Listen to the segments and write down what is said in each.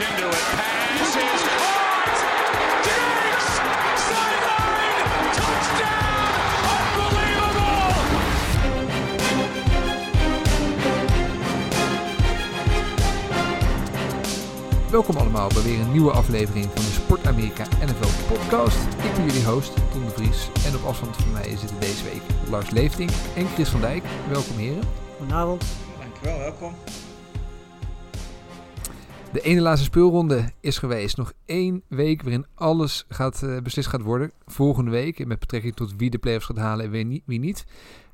into it. Pass is caught. Diggs! Sideline! Touchdown! Unbelievable! Welkom allemaal bij weer een nieuwe aflevering van de Sport Amerika NFL podcast. Ik ben jullie host, Tom de Vries. En op afstand van mij zitten deze week Lars Leefting en Chris van Dijk. Welkom heren. Goedenavond. Dankjewel, welkom. De ene laatste speelronde is geweest. Nog één week waarin alles gaat, eh, beslist gaat worden. Volgende week met betrekking tot wie de playoffs gaat halen en wie niet. Wie niet.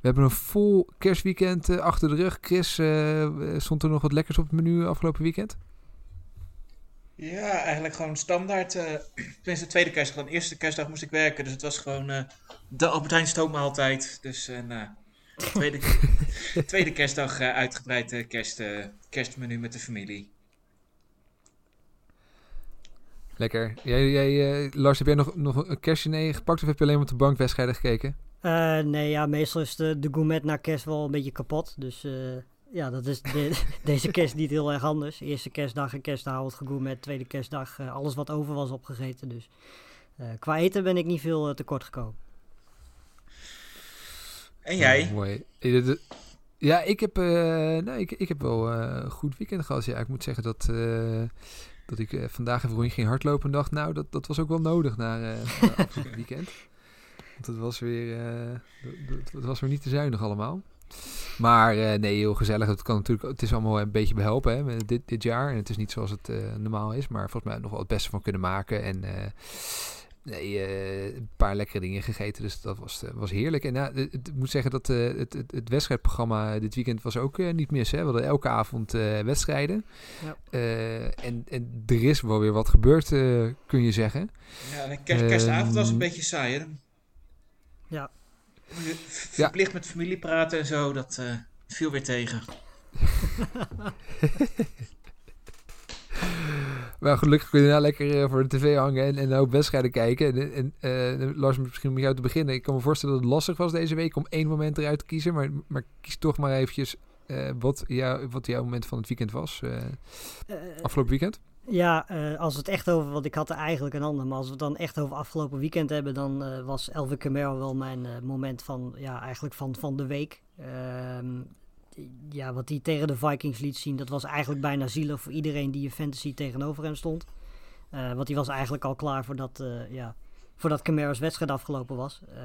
We hebben een vol kerstweekend eh, achter de rug. Chris, eh, stond er nog wat lekkers op het menu afgelopen weekend? Ja, eigenlijk gewoon standaard. tenminste, de tweede kerstdag. De eerste kerstdag moest ik werken, dus het was gewoon eh, de Albert Heijn. Dus eh nou, tweede, tweede kerstdag uitgebreid kerst, kerstmenu met de familie. Lekker. Jij, jij, eh, Lars, heb jij nog, nog een kerstdiner gepakt of heb je alleen maar op de bankwedstrijden gekeken? Eh, nee, ja, meestal is de, de gourmet na kerst wel een beetje kapot. Dus eh, ja, dat is de- deze kerst niet heel erg anders. Eerste kerstdag en kerstavond gegourmet. Tweede kerstdag alles wat over was opgegeten. Dus eh, qua eten ben ik niet veel tekort gekomen. En jij? Ja, mooi. Ja, ik heb, eh, nee, ik, ik heb wel eh, een goed weekend gehad. Ja, ik moet zeggen dat, eh, dat ik eh, vandaag even rondje ging hardlopen en dacht, nou, dat, dat was ook wel nodig na, eh afgelopen weekend. Want het was weer, eh, dat- dat- het was weer niet te zuinig allemaal. Maar nee, heel gezellig. Het, kan natuurlijk, het is allemaal een beetje behelpen hè, met dit, dit jaar. En het is niet zoals het normaal is. Maar volgens mij nog wel het beste van kunnen maken. En nee, eh, een paar lekkere dingen gegeten. Dus dat was, eh, was heerlijk. En ja, het- ik moet zeggen dat eh, het, het, het wedstrijdprogramma dit weekend was ook eh, niet mis. Hè. We hadden elke avond eh, wedstrijden. Ja. Eh, en, en er is wel weer wat gebeurd, eh, kun je zeggen. Ja, kerst, kerstavond was een Ehm, beetje saai, hè? Ja. Verplicht met familie praten en zo, dat eh, viel weer tegen. Maar gelukkig kun je nou lekker eh, voor de tv hangen en, en ook wedstrijden kijken. En, en eh, Lars, misschien met jou te beginnen. Ik kan me voorstellen dat het lastig was deze week om één moment eruit te kiezen. Maar, maar kies toch maar eventjes eh, wat, jou, wat jouw moment van het weekend was. afgelopen weekend. Ja, als we het echt over, want ik had er eigenlijk een ander, maar als we het dan echt over afgelopen weekend hebben, dan was Elvin Kamara wel mijn moment van, ja, eigenlijk van, van de week. Ehm, ja, wat hij tegen de Vikings liet zien, dat was eigenlijk bijna zielig voor iedereen die in fantasy tegenover hem stond. Eh, want hij was eigenlijk al klaar voordat, eh ja, voordat Kamara's wedstrijd afgelopen was. Eh,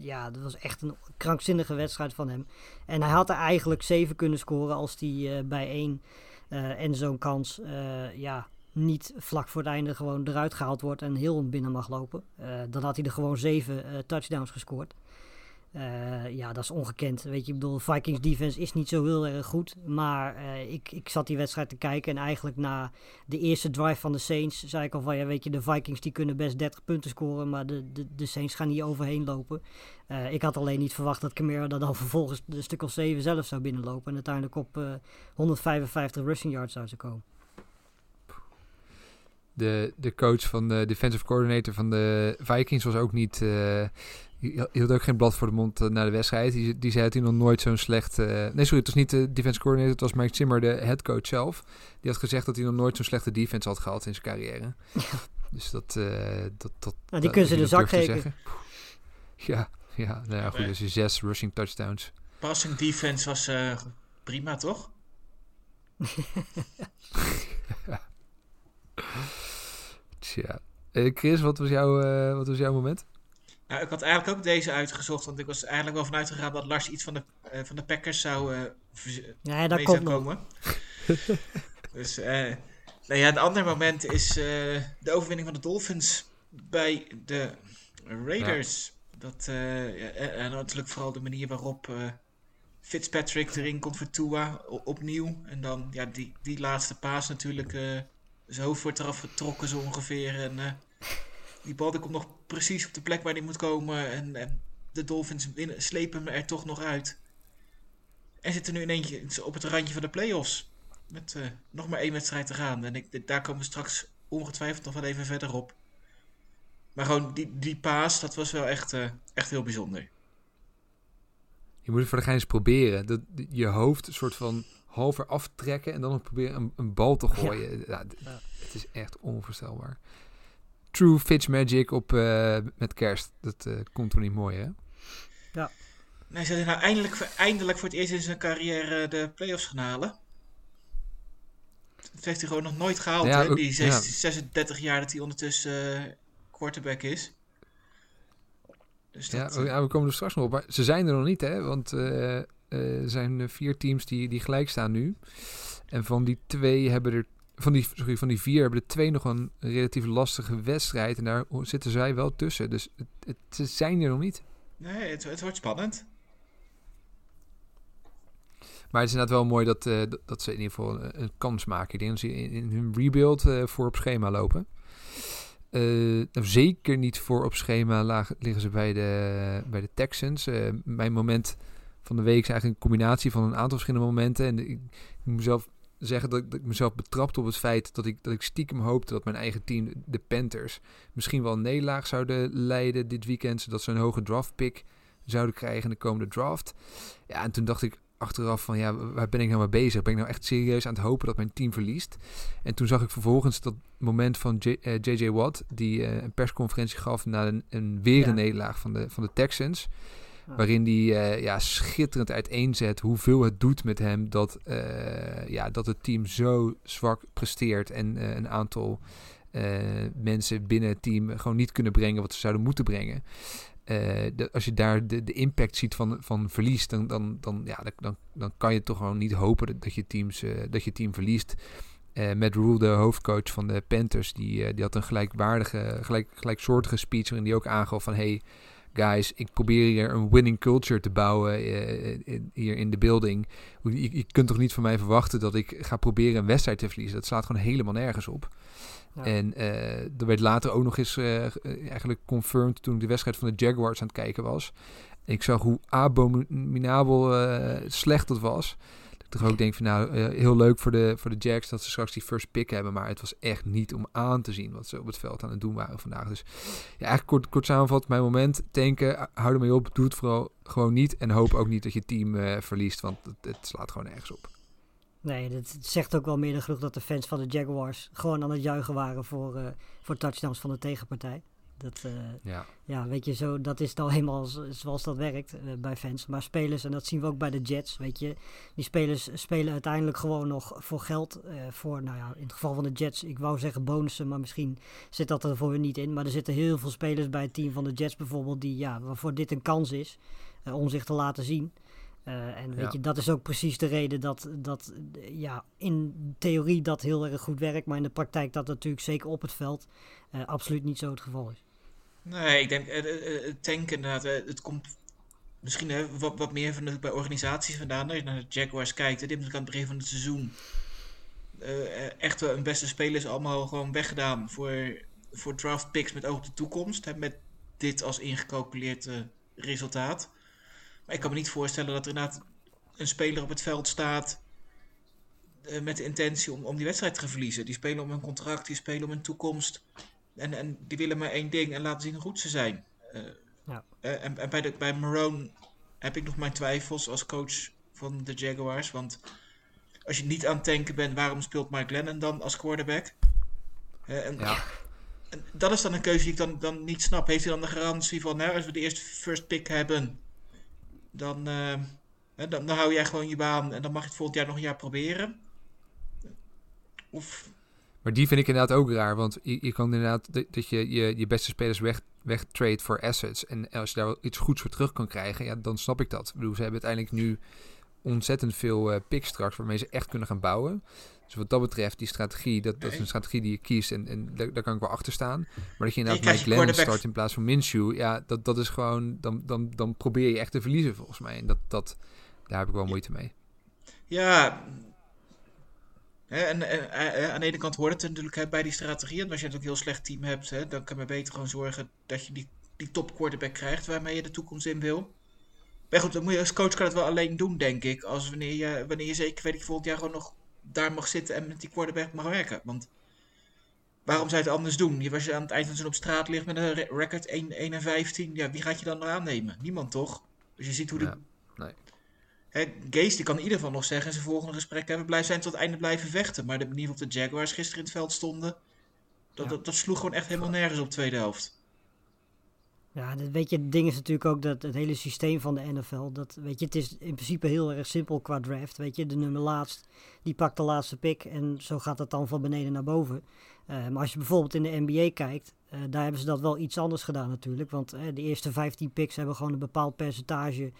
ja, dat was echt een krankzinnige wedstrijd van hem. En hij had er eigenlijk zeven kunnen scoren als hij bij één en zo'n kans ja, niet vlak voor het einde gewoon eruit gehaald wordt en heel binnen mag lopen. Dan had hij er gewoon zeven touchdowns gescoord. Eh, ja, dat is ongekend. Weet je, ik bedoel, Vikings defense is niet zo heel erg goed. Maar eh, ik, ik zat die wedstrijd te kijken en eigenlijk na de eerste drive van de Saints zei ik al van, ja, weet je, de Vikings die kunnen best 30 punten scoren, maar de, de, de Saints gaan niet overheen lopen. Eh, ik had alleen niet verwacht dat Camara dan, dan vervolgens een stuk of 7 zelf zou binnenlopen en uiteindelijk op eh, 155 rushing yards zou ze komen. De, de coach van de defensive coordinator van de Vikings was ook niet... hij hield ook geen blad voor de mond eh, na de wedstrijd. Die, die zei dat hij nog nooit zo'n slecht... eh, nee, sorry, het was niet de defensive coordinator. Het was Mike Zimmer, de head coach zelf. Die had gezegd dat hij nog nooit zo'n slechte defense had gehad in zijn carrière. Dus dat... eh dat, dat Nou, die dat- kunnen ze de zak geven. Ja, ja, nou ja, goed. Dus je zes rushing touchdowns. Passing defense was eh, prima, toch? Tja. Eh, Chris, wat was, jouw, eh, wat was jouw moment? Nou, ik had eigenlijk ook deze uitgezocht, want ik was eigenlijk wel vanuit gegaan dat Lars iets van de, eh, van de Packers zou, eh verz- Ja, dat mee komt komen. dus, eh nou ja, het andere moment is eh, de overwinning van de Dolphins bij de Raiders. Dat, eh, ja, en, en natuurlijk vooral de manier waarop eh, Fitzpatrick erin komt voor Tua opnieuw. En dan ja, die, die laatste paas natuurlijk. eh zijn hoofd wordt eraf getrokken zo ongeveer. En eh, die bal die komt nog precies op de plek waar die moet komen. En, en de Dolphins winnen, slepen hem er toch nog uit. En zitten nu in eentje op het randje van de playoffs. Met eh, nog maar één wedstrijd te gaan. En ik, daar komen we straks ongetwijfeld nog wel even verder op. Maar gewoon die, die paas, dat was wel echt, eh, echt heel bijzonder. Je moet het voor de gein eens proberen. Dat je hoofd een soort van halver aftrekken en dan nog proberen een, een bal te gooien. Ja. Het is echt onvoorstelbaar. True Fitch Magic op, eh, met kerst. Dat eh, komt toch niet mooi, hè? Nee, ze nou eindelijk, voor- eindelijk voor het eerst in zijn carrière de playoffs gaan halen. Dat heeft hij gewoon nog nooit gehaald, Ja, hè? ook- Die zes- ja. 36 jaar dat hij ondertussen eh, quarterback is. Dus Ja, dat, oh, eh, ja, we komen er straks nog op. Maar ze zijn er nog niet, hè? Want eh, eh, er zijn eh, vier teams die, die gelijk staan nu. En van die twee hebben er... Van die, sorry, van die vier hebben er twee nog een relatief lastige wedstrijd. En daar zitten zij wel tussen. Dus het, het, ze zijn er nog niet. nee, het, het wordt spannend. Maar het is inderdaad wel mooi dat, eh, dat, dat ze in ieder geval een, een kans maken. Ik denk dat ze in, in hun rebuild eh, voor op schema lopen. Eh, zeker niet voor op schema liggen ze bij de, bij de Texans. Mijn moment van de week is eigenlijk een combinatie van een aantal verschillende momenten. En ik, ik moet mezelf zeggen dat ik, dat ik mezelf betrapte op het feit dat ik, dat ik stiekem hoopte dat mijn eigen team, de Panthers, misschien wel een nederlaag zouden leiden dit weekend. Zodat ze een hoge draft pick zouden krijgen in de komende draft. Ja, en toen dacht ik achteraf van ja, waar ben ik nou mee bezig? Ben ik nou echt serieus aan het hopen dat mijn team verliest? En toen zag ik vervolgens dat moment van J- eh, J.J. Watt, die eh, een persconferentie gaf na een, een weer Ja. een nederlaag van de, van de Texans. Waarin die eh, ja, schitterend uiteenzet hoeveel het doet met hem dat, eh, ja, dat het team zo zwak presteert en eh, een aantal mensen binnen het team gewoon niet kunnen brengen wat ze zouden moeten brengen. Als je daar de, de impact ziet van, van verlies, dan, dan, dan, ja, dan, dan, kan je toch gewoon niet hopen dat, je, teams, dat je team verliest. Matt Rule, de hoofdcoach van de Panthers, die, die had een gelijkwaardige, gelijk, gelijksoortige speech waarin die ook aangaf van hey guys, ik probeer hier een winning culture te bouwen eh, in- hier in de building. Je, kunt toch niet van mij verwachten dat ik ga proberen een wedstrijd te verliezen. Dat slaat gewoon helemaal nergens op. Ja. En eh er werd later ook nog eens eh, eigenlijk confirmed toen ik de wedstrijd van de Jaguars aan het kijken was. Ik zag hoe abominabel slecht dat was. Ik ook denk van nou, eh, heel leuk voor de, voor de Jags dat ze straks die first pick hebben. Maar het was echt niet om aan te zien wat ze op het veld aan het doen waren vandaag. Dus ja, eigenlijk kort, kort samenvat, mijn moment, tanken, hou ermee op, doe het vooral gewoon niet. En hoop ook niet dat je team eh, verliest, want het, het slaat gewoon nergens op. Nee, dat zegt ook wel meer dan genoeg dat de fans van de Jaguars gewoon aan het juichen waren voor, eh, voor touchdowns van de tegenpartij. Dat, eh, Ja. ja, weet je, zo, dat is nou helemaal zoals dat werkt eh, bij fans. Maar spelers, en dat zien we ook bij de Jets, weet je, die spelers spelen uiteindelijk gewoon nog voor geld. eh, voor, nou ja, in het geval van de Jets, ik wou zeggen bonussen, maar misschien zit dat er voor hun niet in. Maar er zitten heel veel spelers bij het team van de Jets bijvoorbeeld, die, ja, waarvoor dit een kans is om zich te laten zien. En weet Ja. je, dat is ook precies de reden dat, dat ja, in theorie dat heel erg goed werkt, maar in de praktijk dat natuurlijk zeker op het veld absoluut niet zo het geval is. Nee, ik denk, eh, eh, eh, het tanken inderdaad, het komt misschien wat, wat meer van bij organisaties vandaan. Als je naar de Jaguars kijkt, hè, hebben natuurlijk aan het begin van het seizoen eh, echt hun beste spelers allemaal gewoon weggedaan voor, voor draft picks met oog op de toekomst. Hè, met dit als ingecalculeerd resultaat. Maar ik kan me niet voorstellen dat er inderdaad een speler op het veld staat met de intentie om, om die wedstrijd te verliezen. Die spelen om hun contract, die spelen om hun toekomst. En, en die willen maar één ding en laten zien hoe goed ze zijn. Eh, Ja. eh, en, en bij, de, bij Marone heb ik nog mijn twijfels als coach van de Jaguars. Want als je niet aan het tanken bent, waarom speelt Mike Lennon dan als quarterback? Eh, en, Ja. en dat is dan een keuze die ik dan, dan niet snap. Heeft hij dan de garantie van, nou, als we de eerste first pick hebben, dan, eh, hè, dan, dan hou jij gewoon je baan en dan mag je het volgend jaar nog een jaar proberen? Of Maar die vind ik inderdaad ook raar. Want je, je kan inderdaad dat, dat je, je je beste spelers weg, wegtrade voor assets. En als je daar wel iets goeds voor terug kan krijgen, ja, dan snap ik dat. Ik bedoel, ze hebben uiteindelijk nu ontzettend veel eh picks straks waarmee ze echt kunnen gaan bouwen. Dus wat dat betreft, die strategie, dat, dat is een strategie die je kiest en, en daar, daar kan ik wel achter staan. Maar dat je inderdaad Mike Glennon quarterback- start in plaats van Minshew, ja, dat, dat is gewoon, dan, dan, dan probeer je echt te verliezen volgens mij. En dat, dat, daar heb ik wel moeite mee. Ja. En, en, eh, aan de ene kant hoort het natuurlijk hè, bij die strategie. En als je natuurlijk een heel slecht team hebt, hè, dan kan je beter gewoon zorgen dat je die, die top quarterback krijgt waarmee je de toekomst in wil. Maar goed, dan moet je als coach kan het wel alleen doen, denk ik. Als wanneer je, wanneer je zeker weet dat je volgend jaar gewoon nog daar mag zitten en met die quarterback mag werken. Want waarom zou je het anders doen? Je, als je aan het eind van zo'n op straat ligt met een re- record 1, 1 en 15, ja, wie gaat je dan aannemen? Niemand toch? Dus je ziet hoe de, nee. Hè, Gaze die kan in ieder geval nog zeggen in zijn volgende gesprek hebben blij zijn tot het einde blijven vechten. Maar de manier waarop de Jaguars gisteren in het veld stonden, dat, Ja. dat, dat sloeg gewoon echt helemaal nergens op de tweede helft. Ja, dat, weet je, het ding is natuurlijk ook dat het hele systeem van de NFL, dat, weet je, het is in principe heel erg simpel qua draft. Weet je, de nummer laatst, die pakt de laatste pick en zo gaat het dan van beneden naar boven. Eh, maar als je bijvoorbeeld in de NBA kijkt, eh, daar hebben ze dat wel iets anders gedaan natuurlijk. Want eh, de eerste 15 picks hebben gewoon een bepaald percentage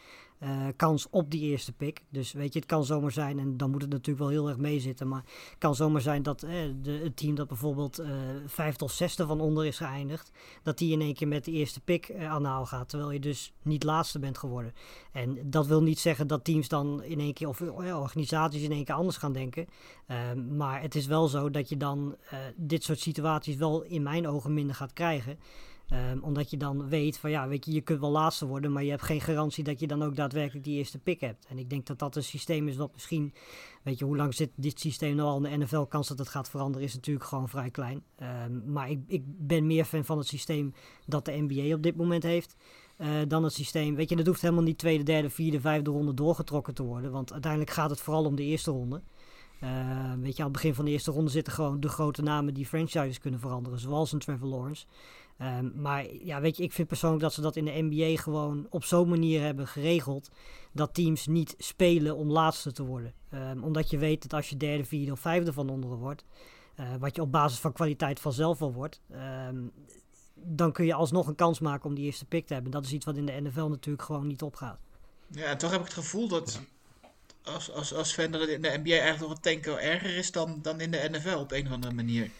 eh, kans op die eerste pick. Dus weet je, het kan zomaar zijn, en dan moet het natuurlijk wel heel erg meezitten. Maar het kan zomaar zijn dat eh, het team dat bijvoorbeeld eh vijfde of zesde van onder is geëindigd, dat die in één keer met de eerste pick eh, aan de haal gaat. Terwijl je dus niet laatste bent geworden. En dat wil niet zeggen dat teams dan in één keer, of eh, organisaties in één keer anders gaan denken. Ehm, maar het is wel zo dat je dan dit soort situaties wel in mijn ogen minder gaat krijgen. Ehm, omdat je dan weet van ja, weet je, je kunt wel laatste worden, maar je hebt geen garantie dat je dan ook daadwerkelijk die eerste pick hebt. En ik denk dat dat een systeem is wat misschien, weet je, hoe lang zit dit systeem nou al in de NFL? Kans dat het gaat veranderen is natuurlijk gewoon vrij klein. Ehm, maar ik, ik ben meer fan van het systeem dat de NBA op dit moment heeft. eh, dan het systeem, weet je, dat hoeft helemaal niet tweede, derde, vierde, vijfde ronde doorgetrokken te worden. Want uiteindelijk gaat het vooral om de eerste ronde. Eh, weet je, aan het begin van de eerste ronde zitten gewoon de grote namen die franchises kunnen veranderen, zoals een Trevor Lawrence. Ehm, maar ja, weet je, ik vind persoonlijk dat ze dat in de NBA gewoon op zo'n manier hebben geregeld dat teams niet spelen om laatste te worden. Ehm, omdat je weet dat als je derde, vierde of vijfde van onderen wordt, eh, wat je op basis van kwaliteit vanzelf wel wordt, ehm, dan kun je alsnog een kans maken om die eerste pick te hebben. Dat is iets wat in de NFL natuurlijk gewoon niet opgaat. Ja, en toch heb ik het gevoel dat als, als, als fan in de NBA eigenlijk nog een tank erger is dan, dan in de NFL op een of andere manier.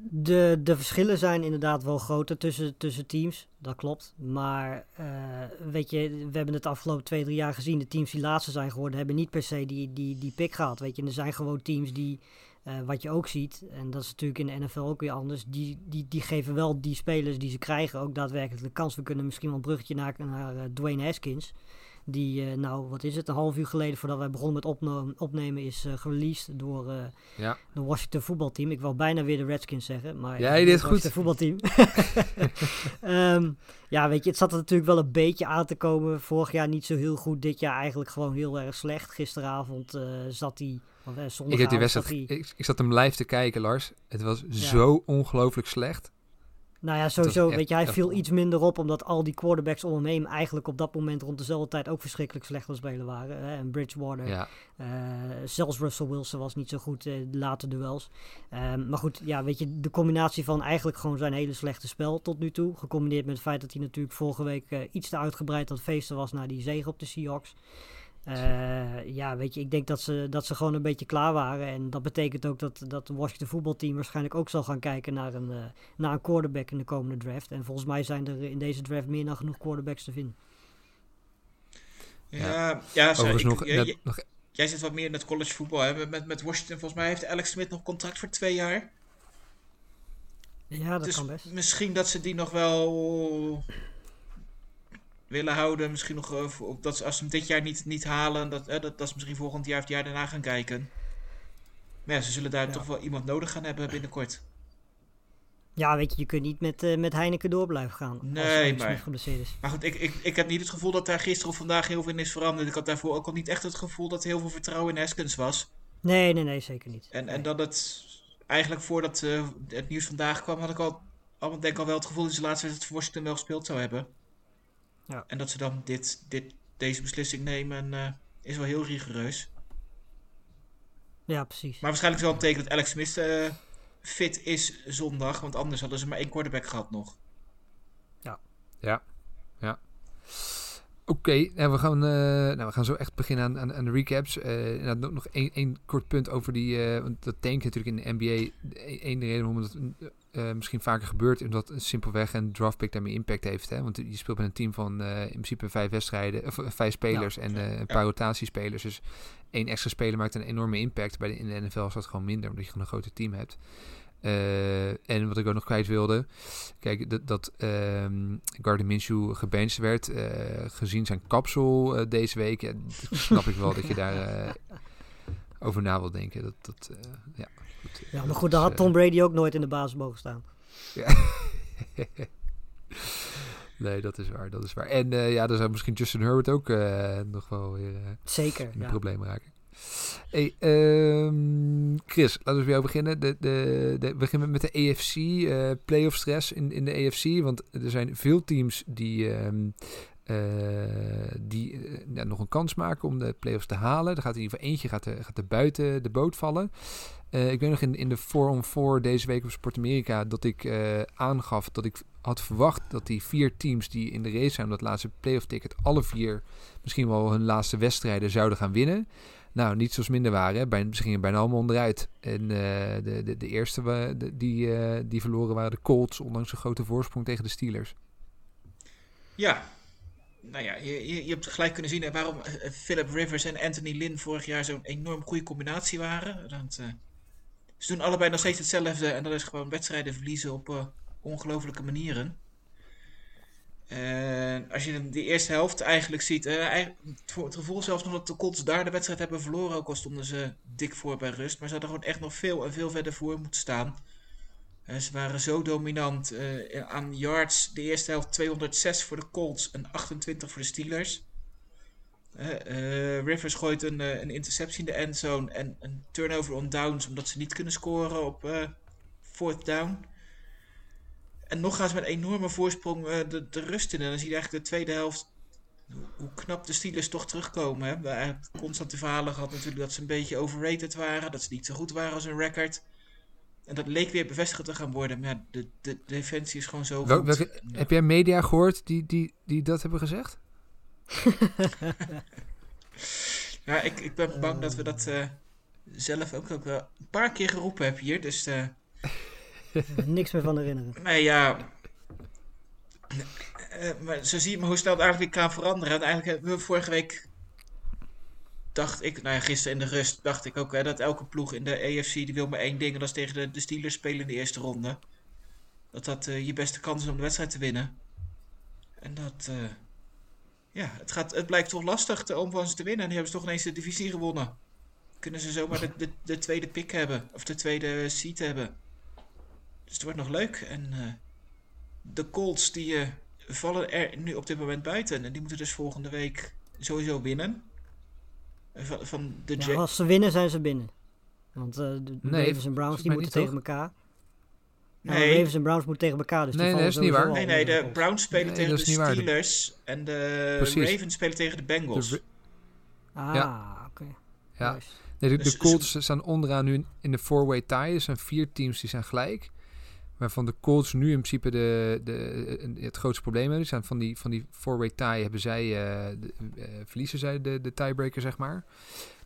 De, de verschillen zijn inderdaad wel groter tussen, tussen teams, dat klopt. Maar eh, weet je, we hebben het de afgelopen twee, drie jaar gezien. De teams die laatste zijn geworden, hebben niet per se die, die, die pick gehad. Weet je, er zijn gewoon teams die, eh, wat je ook ziet, en dat is natuurlijk in de NFL ook weer anders, die, die, die geven wel die spelers die ze krijgen ook daadwerkelijk de kans. We kunnen misschien wel een bruggetje naar, naar eh, Dwayne Haskins. Die, eh, nou, wat is het, een half uur geleden voordat wij begonnen met opnemen, is gereleased door, eh Ja. de Washington voetbalteam. Ik wou bijna weer de Redskins zeggen, maar Ja, Washington goed. voetbalteam. Ehm, ja, weet je, het zat er natuurlijk wel een beetje aan te komen. Vorig jaar niet zo heel goed, dit jaar eigenlijk gewoon heel erg slecht. Gisteravond zat hij, Ik heb die wedstrijd, ik zat hem live te kijken, Lars. Het was zo ongelooflijk slecht. Nou ja, sowieso, echt- weet je, hij viel iets minder op, omdat al die quarterbacks om hem heen eigenlijk op dat moment rond dezelfde tijd ook verschrikkelijk slecht aan spelen waren. Hè? En Bridgewater, Ja, Eh, zelfs Russell Wilson was niet zo goed eh, de late duels. Ehm, maar goed, ja, weet je, de combinatie van eigenlijk gewoon zijn hele slechte spel tot nu toe. Gecombineerd met het feit dat hij natuurlijk vorige week eh, iets te uitgebreid aan het feesten was na die zege op de Seahawks. Eh, ja, weet je, ik denk dat ze, dat ze gewoon een beetje klaar waren. En dat betekent ook dat, dat de Washington voetbalteam waarschijnlijk ook zal gaan kijken naar een, eh, naar een quarterback in de komende draft. En volgens mij zijn er in deze draft meer dan genoeg quarterbacks te vinden. Ja, ja, zo, ik- nog, nog jij zit wat meer in het college voetbal. Hè? Met, met Washington, volgens mij heeft Alex Smith nog contract voor twee jaar. Ja, dat dus kan best. misschien dat ze die nog wel willen houden. Misschien nog, eh, voor- dat ze, als ze hem dit jaar niet, niet halen, dat, eh, dat, dat ze misschien volgend jaar of het jaar daarna gaan kijken. Maar ja, ze zullen daar Ja. toch wel iemand nodig gaan hebben binnenkort. Ja, weet je, je kunt niet met, eh, met Heineken door blijven gaan. Nee, als maar- geblesseerd is. Maar goed, ik, ik, ik heb niet het gevoel dat daar gisteren of vandaag heel veel in is veranderd. Ik had daarvoor ook al niet echt het gevoel dat er heel veel vertrouwen in Haskins was. Nee, nee, nee, zeker niet. En, Nee. en dat het eigenlijk voordat het nieuws vandaag kwam, had ik al, al denk ik al wel het gevoel dat ze laatst voor Washington wel gespeeld zou hebben. Ja. En dat ze dan dit, dit, deze beslissing nemen, eh, is wel heel rigoureus. Ja, precies. Maar waarschijnlijk is wel een teken dat Alex Smith eh, fit is zondag, want anders hadden ze maar één quarterback gehad nog. Ja, ja. Oké, nou, we, gaan, eh, nou, we gaan zo echt beginnen aan, aan, aan de recaps. Nog- nog één, één kort punt over die... eh, want dat tank natuurlijk in de NBA. De Eén reden waarom het eh, misschien vaker gebeurt... omdat simpelweg een draftpick daarmee impact heeft. Hè? Want je speelt met een team van eh, in principe vijf wedstrijden... of eh, vijf spelers en een paar rotatiespelers. Dus één extra speler maakt een enorme impact. Bij de, in de NFL is dat gewoon minder... omdat je gewoon een groter team hebt. En wat ik ook nog kwijt wilde... Kijk, dat, dat ehm Gardner Minshew gebenched werd, gezien zijn kapsel deze week, ja, snap ik wel dat je daar over na wil denken. Dat, dat, ja, Ja, maar goed, dan is, had eh, Tom Brady ook nooit in de basis mogen staan. ja. Nee, dat is waar, dat is waar. En eh, ja, dan zou misschien Justin Herbert ook eh, nog wel weer Zeker, in ja. problemen raken. Hey, ehm, Chris, laten we bij jou beginnen. De, de, de, we beginnen met de AFC, eh playoff stress in, in de AFC. Want er zijn veel teams die, ehm, eh, die ja, nog een kans maken om de playoffs te halen. Er gaat in ieder geval eentje gaat er, gaat er buiten de boot vallen. Eh, ik weet nog in, in de 4-on-4 deze week op Sport Amerika dat ik eh, aangaf dat ik had verwacht dat die vier teams die in de race zijn om dat laatste playoff ticket, alle vier misschien wel hun laatste wedstrijden zouden gaan winnen. Nou, niet zoals minder waren. Bij, ze gingen bijna allemaal onderuit. En eh, de, de, de eerste die, die verloren waren de Colts, ondanks een grote voorsprong tegen de Steelers. Ja, nou ja, je, je, hebt gelijk kunnen zien waarom Philip Rivers en Anthony Lynn vorig jaar zo'n enorm goede combinatie waren. Want, ze doen allebei nog steeds hetzelfde en dat is gewoon wedstrijden verliezen op eh, ongelofelijke manieren. En als je dan die eerste helft eigenlijk ziet, eh, eigenlijk, het gevoel zelfs nog dat de Colts daar de wedstrijd hebben verloren, ook al stonden ze dik voor bij rust. Maar ze hadden gewoon echt nog veel en veel verder voor moeten staan. Ze waren zo dominant. eh, aan yards, de eerste helft 206 voor de Colts en 28 voor de Steelers. Eh, Rivers gooit een, eh, een interceptie in de endzone en een turnover on downs omdat ze niet kunnen scoren op eh fourth down. En nog gaan ze met een enorme voorsprong de, de rust in. En dan zie je eigenlijk de tweede helft hoe, knap de Steelers toch terugkomen. Hè? We hebben constant de verhalen gehad natuurlijk dat ze een beetje overrated waren. Dat ze niet zo goed waren als hun record. En dat leek weer bevestigd te gaan worden. Maar ja, de, de, de defensie is gewoon zo Wel- goed. welke-. Heb jij media gehoord die, die, die dat hebben gezegd? Ja, ik, ik ben bang dat we dat eh, zelf ook, ook wel een paar keer geroepen hebben hier. Dus eh, Niks meer van herinneren. nee, ja. Eh, maar zo zie je maar hoe snel het eigenlijk weer kan veranderen. En eigenlijk hebben we vorige week, dacht ik, nou ja, gisteren in de rust, dacht ik ook hè, dat elke ploeg in de AFC die wil maar één ding. En dat is tegen de, de Steelers spelen in de eerste ronde. Dat dat je beste kans is om de wedstrijd te winnen. En dat, ja, het, gaat, het blijkt toch lastig te, om van ze te winnen. En die hebben ze toch ineens de divisie gewonnen. Kunnen ze zomaar de, de, de tweede pick hebben, of de tweede seat hebben. Dus het wordt nog leuk. En eh, de Colts die eh, vallen er nu op dit moment buiten. En die moeten dus volgende week sowieso winnen. Eh, Van, van de Ja, Ja, als ze winnen, zijn ze binnen. Want eh, de Nee, Ravens en Browns die moeten tegen elkaar. Ja, Nee. de Ravens en Browns moeten tegen elkaar. Dus Nee, nee, dat is niet waar. Nee, nee, de. Browns spelen Nee, tegen de waar. Steelers. En de Precies. Ravens spelen tegen de Bengals. De Ah, Ja. oké. Ja. Nee, de, de Dus- Colts staan onderaan nu in- de four-way tie. Er zijn vier teams die zijn gelijk. Waarvan de Colts nu in principe de, de, het grootste probleem hebben. Die zijn van die, van die four-way tie hebben zij, eh, de, eh, verliezen zij de, de tiebreaker, zeg maar.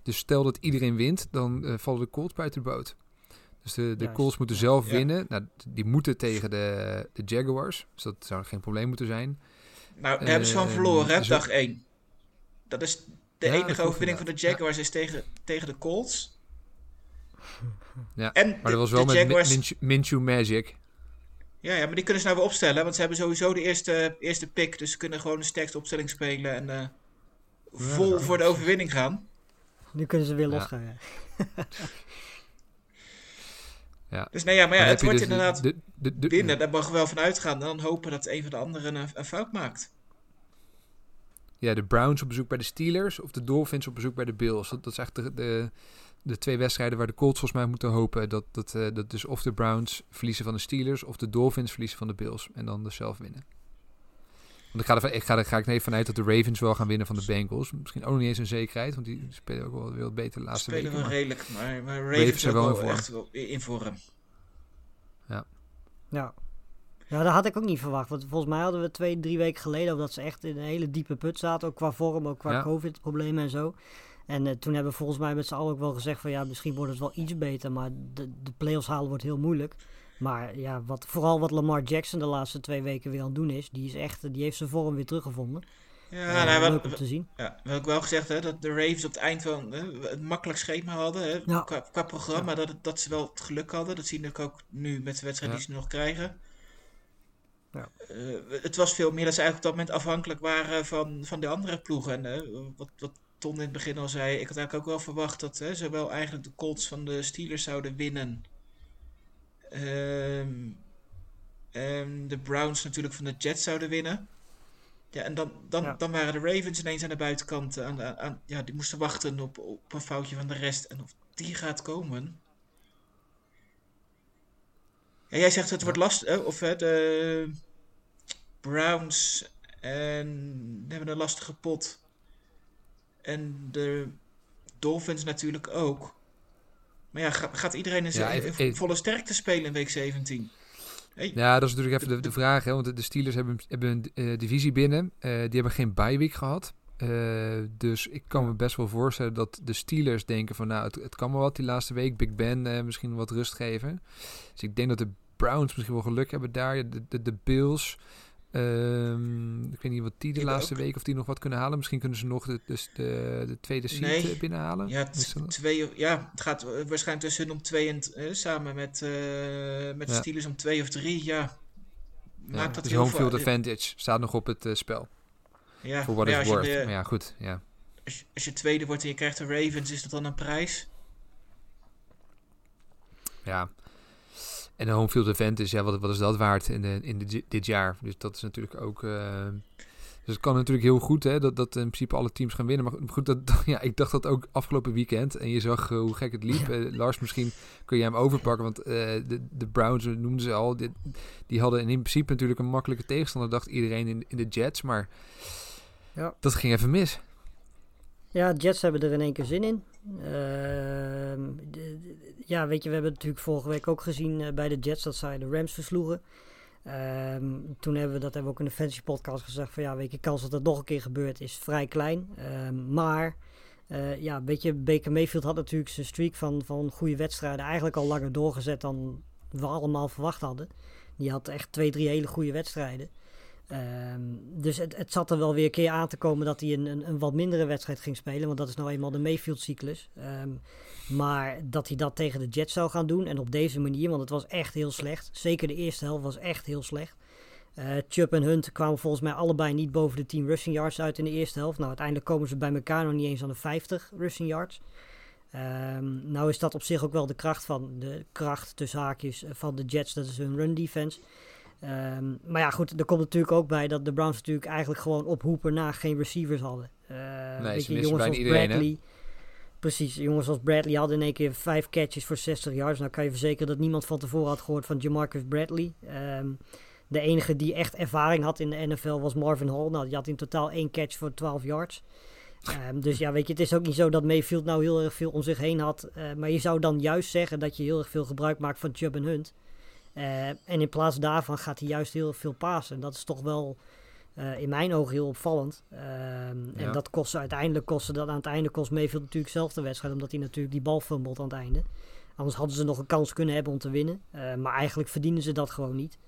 Dus stel dat iedereen wint, dan eh, vallen de Colts buiten de boot. Dus de, de Colts moeten zelf Ja. winnen. Nou, die moeten tegen de, de Jaguars. Dus dat zou geen probleem moeten zijn. Nou, daar hebben ze van verloren, hè, dus- dag 1. Dat is de Ja, enige overwinning van de. Jaguars is tegen, tegen de Colts. Ja, En Maar de, dat was wel de met Jaguars, Min- Magic. ja, ja, maar die kunnen ze nou weer opstellen, want ze hebben sowieso de eerste, eerste pick. Dus ze kunnen gewoon de sterkste opstelling spelen en eh, vol voor de overwinning gaan. Nu kunnen ze weer Ja. losgaan. Ja. Ja. Dus nee, ja, maar ja, het wordt dus de- inderdaad de, de, de, winnen. Daar mogen we wel van uitgaan. En dan hopen dat een van de anderen een, een fout maakt. Ja, de Browns op bezoek bij de Steelers of de Dolphins op bezoek bij de Bills. Dat, dat is echt de, de, de twee wedstrijden waar de Colts volgens mij moeten hopen. Dat, dat, eh, dat dus of de Browns verliezen van de Steelers of de Dolphins verliezen van de Bills. En dan dus zelf winnen. Want ik ga, er, ik ga er ga ik even vanuit dat de Ravens wel gaan winnen van de Bengals. Misschien ook nog niet eens een zekerheid, want die spelen ook wel weer beter de laatste Spelen weken. wel maar- redelijk, maar, maar Ravens, zijn wel wel in vorm. echt wel in vorm. Ja. ja, dat had ik ook niet verwacht. Want volgens mij hadden we twee, drie weken geleden... dat ze echt in een hele diepe put zaten. Ook qua vorm, ook qua Ja. covid-problemen en zo. En eh, toen hebben we volgens mij met z'n allen ook wel gezegd... van ja, misschien wordt het wel iets beter... maar de, de play-offs halen wordt heel moeilijk. Maar ja, wat, vooral wat Lamar Jackson de laatste twee weken weer aan het doen is... die, is echt, die heeft zijn vorm weer teruggevonden. Ja, Eh, nou, leuk om te zien. Ja, we hebben ook wel gezegd hè, dat de Ravens op het eind van hè, een makkelijk schema hadden. Hè, Ja. qua, qua programma, dat, het- dat ze wel het geluk hadden. Dat zie ik ook nu met de wedstrijd Ja. die ze nog krijgen. Eh, het was veel meer dat ze eigenlijk op dat moment afhankelijk waren van, van de andere ploegen. En eh, wat, wat Ton in het begin al zei, ik had eigenlijk ook wel verwacht dat hè, zowel eigenlijk de Colts van de Steelers zouden winnen. En de Browns natuurlijk van de Jets zouden winnen. Ja, en dan, dan, Ja. dan waren de Ravens ineens aan de buitenkant. Aan, ja, die moesten wachten op, op een foutje van de rest. En of die gaat komen. Ja, jij zegt het wordt lastig. Of hè, de Browns en hebben een lastige pot. En de Dolphins natuurlijk ook. Maar ja, ga- gaat iedereen in Ja, even- volle sterkte spelen in week 17? Ja, dat is natuurlijk even de, de vraag. Hè, want de- Steelers hebben, hebben een eh, divisie binnen. Eh, die hebben geen bye week gehad. Eh, dus ik kan me best wel voorstellen dat de Steelers denken van... nou, het, het kan maar wat die laatste week. Big Ben misschien wat rust geven. Dus ik denk dat de Browns misschien wel geluk hebben daar. De, de, de Bills... ehm, ik weet niet wat die de laatste ook. week of die nog wat kunnen halen. Misschien kunnen ze nog de, de, de, de tweede Nee. eh, binnenhalen. Ja, twee, ja, het gaat eh, waarschijnlijk tussen hun om twee en eh, samen met, eh, met de. Steelers om twee of drie. Ja, ja, maakt dat dus heel home veel. field advantage staat nog op het spel. Ja, Voor wat het worth. de- Maar ja, goed. Ja. als, als je tweede wordt en je krijgt de Ravens, is dat dan een prijs? Ja. En de home field advantage, ja, wat, wat is dat waard in, de, in de, dit jaar? Dus dat is natuurlijk ook... eh, dus het kan natuurlijk heel goed, hè, dat, dat in principe alle teams gaan winnen. Maar goed, dat, ja, ik dacht dat ook afgelopen weekend. En je zag eh, hoe gek het liep. Eh, Lars, misschien kun je hem overpakken. Want de, de Browns, noemden ze al, die, die hadden in principe natuurlijk een makkelijke tegenstander, dacht iedereen in, in de Jets. Maar Ja. dat ging even mis. Ja, Jets hebben er in één keer zin in. Ehm, ja, weet je, we hebben natuurlijk vorige week ook gezien eh, bij de Jets dat zij de Rams versloegen. Ehm, toen hebben we, dat hebben we ook in de Fantasy Podcast gezegd, van ja, weet je, kans dat dat nog een keer gebeurt is vrij klein. Ehm, maar, eh, ja, weet je, Baker Mayfield had natuurlijk zijn streak van, van goede wedstrijden eigenlijk al langer doorgezet dan we allemaal verwacht hadden. Die had echt twee, drie hele goede wedstrijden. Ehm, dus het, het zat er wel weer een keer aan te komen dat hij een, een, een wat mindere wedstrijd ging spelen. Want dat is nou eenmaal de Mayfield-cyclus. Ehm, maar dat hij dat tegen de Jets zou gaan doen. En op deze manier, want het was echt heel slecht. Zeker de eerste helft was echt heel slecht. Eh Chubb en Hunt kwamen volgens mij allebei niet boven de 10 rushing yards uit in de eerste helft. Nou, uiteindelijk komen ze bij elkaar nog niet eens aan de 50 rushing yards. Ehm, nou is dat op zich ook wel de kracht van de kracht tussen haakjes eh, van de Jets. Dat is hun run defense. Ehm, maar ja, goed, er komt natuurlijk ook bij dat de Browns natuurlijk eigenlijk gewoon op hoepen na geen receivers hadden. Eh, Nee, weet je, jongens bijna als iedereen, hè? Bradley. Precies, jongens als Bradley hadden in één keer vijf catches voor 60 yards. Nou kan je verzekeren dat niemand van tevoren had gehoord van Jamarcus Bradley. Ehm, de enige die echt ervaring had in de NFL was Marvin Hall. Nou, die had in totaal één catch voor 12 yards. Dus ja, weet je, het is ook niet zo dat Mayfield nou heel erg veel om zich heen had. Maar je zou dan juist zeggen dat je heel erg veel gebruik maakt van Chubb en Hunt. Eh, en in plaats daarvan gaat hij juist heel veel pasen. Dat is toch wel eh, in mijn ogen heel opvallend. Ehm, Ja. En dat kost uiteindelijk kost dat aan het einde kost Mayfield natuurlijk zelf de wedstrijd. Omdat hij natuurlijk die bal fumbelt aan het einde. Anders hadden ze nog een kans kunnen hebben om te winnen. Eh, maar eigenlijk verdienen ze dat gewoon niet.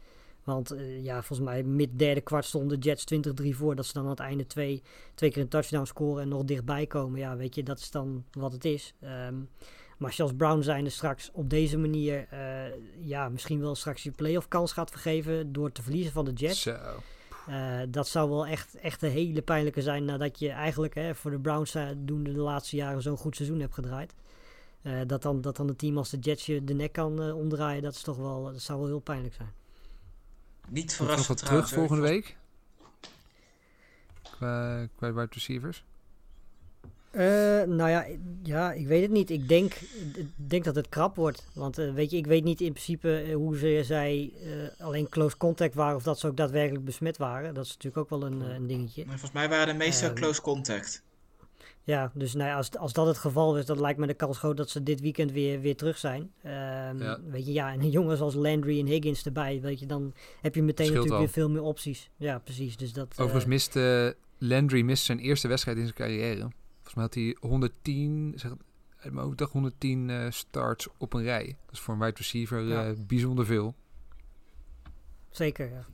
Want ja, volgens mij mid derde kwart stonden de Jets 20-3 voor. Dat ze dan aan het einde twee, twee keer een touchdown scoren en nog dichtbij komen. Ja, weet je, dat is dan wat het is. Ehm, maar als je als Brown zijnde straks op deze manier... eh, ja, misschien wel straks je playoff kans gaat vergeven... door te verliezen van de Jets. Zo. Eh, dat zou wel echt, echt een hele pijnlijke zijn nadat je eigenlijk hè, voor de Browns uh, doen de laatste jaren zo'n goed seizoen hebt gedraaid. Uh, dat, dan, dat dan een team als de Jets je de nek kan uh, omdraaien, dat, is toch wel, dat zou wel heel pijnlijk zijn. Niet verrassend nog wat terug volgende week? Qua, qua wide receivers? Uh, nou ja, ja, ik weet het niet. Ik denk, ik denk dat het krap wordt. Want uh, weet je, ik weet niet in principe uh, hoe ze, zij alleen close contact waren of dat ze ook daadwerkelijk besmet waren. Dat is natuurlijk ook wel een, een dingetje. Maar volgens mij waren de meeste close contact. Ja, dus nou ja, als, als dat het geval is, dan lijkt me de kans groot dat ze dit weekend weer, weer terug zijn. Um, ja. Weet je, ja, en jongens als Landry en Higgins erbij, weet je, dan heb je meteen Scheelt natuurlijk al. weer veel meer opties. Ja, precies. Dus dat, Overigens mist uh, Landry mist zijn eerste wedstrijd in zijn carrière. Volgens mij had hij 110, zeg, uit mijn hoofd 110 uh, starts op een rij. Dat is voor een wide receiver ja. uh, bijzonder veel. Zeker, ja.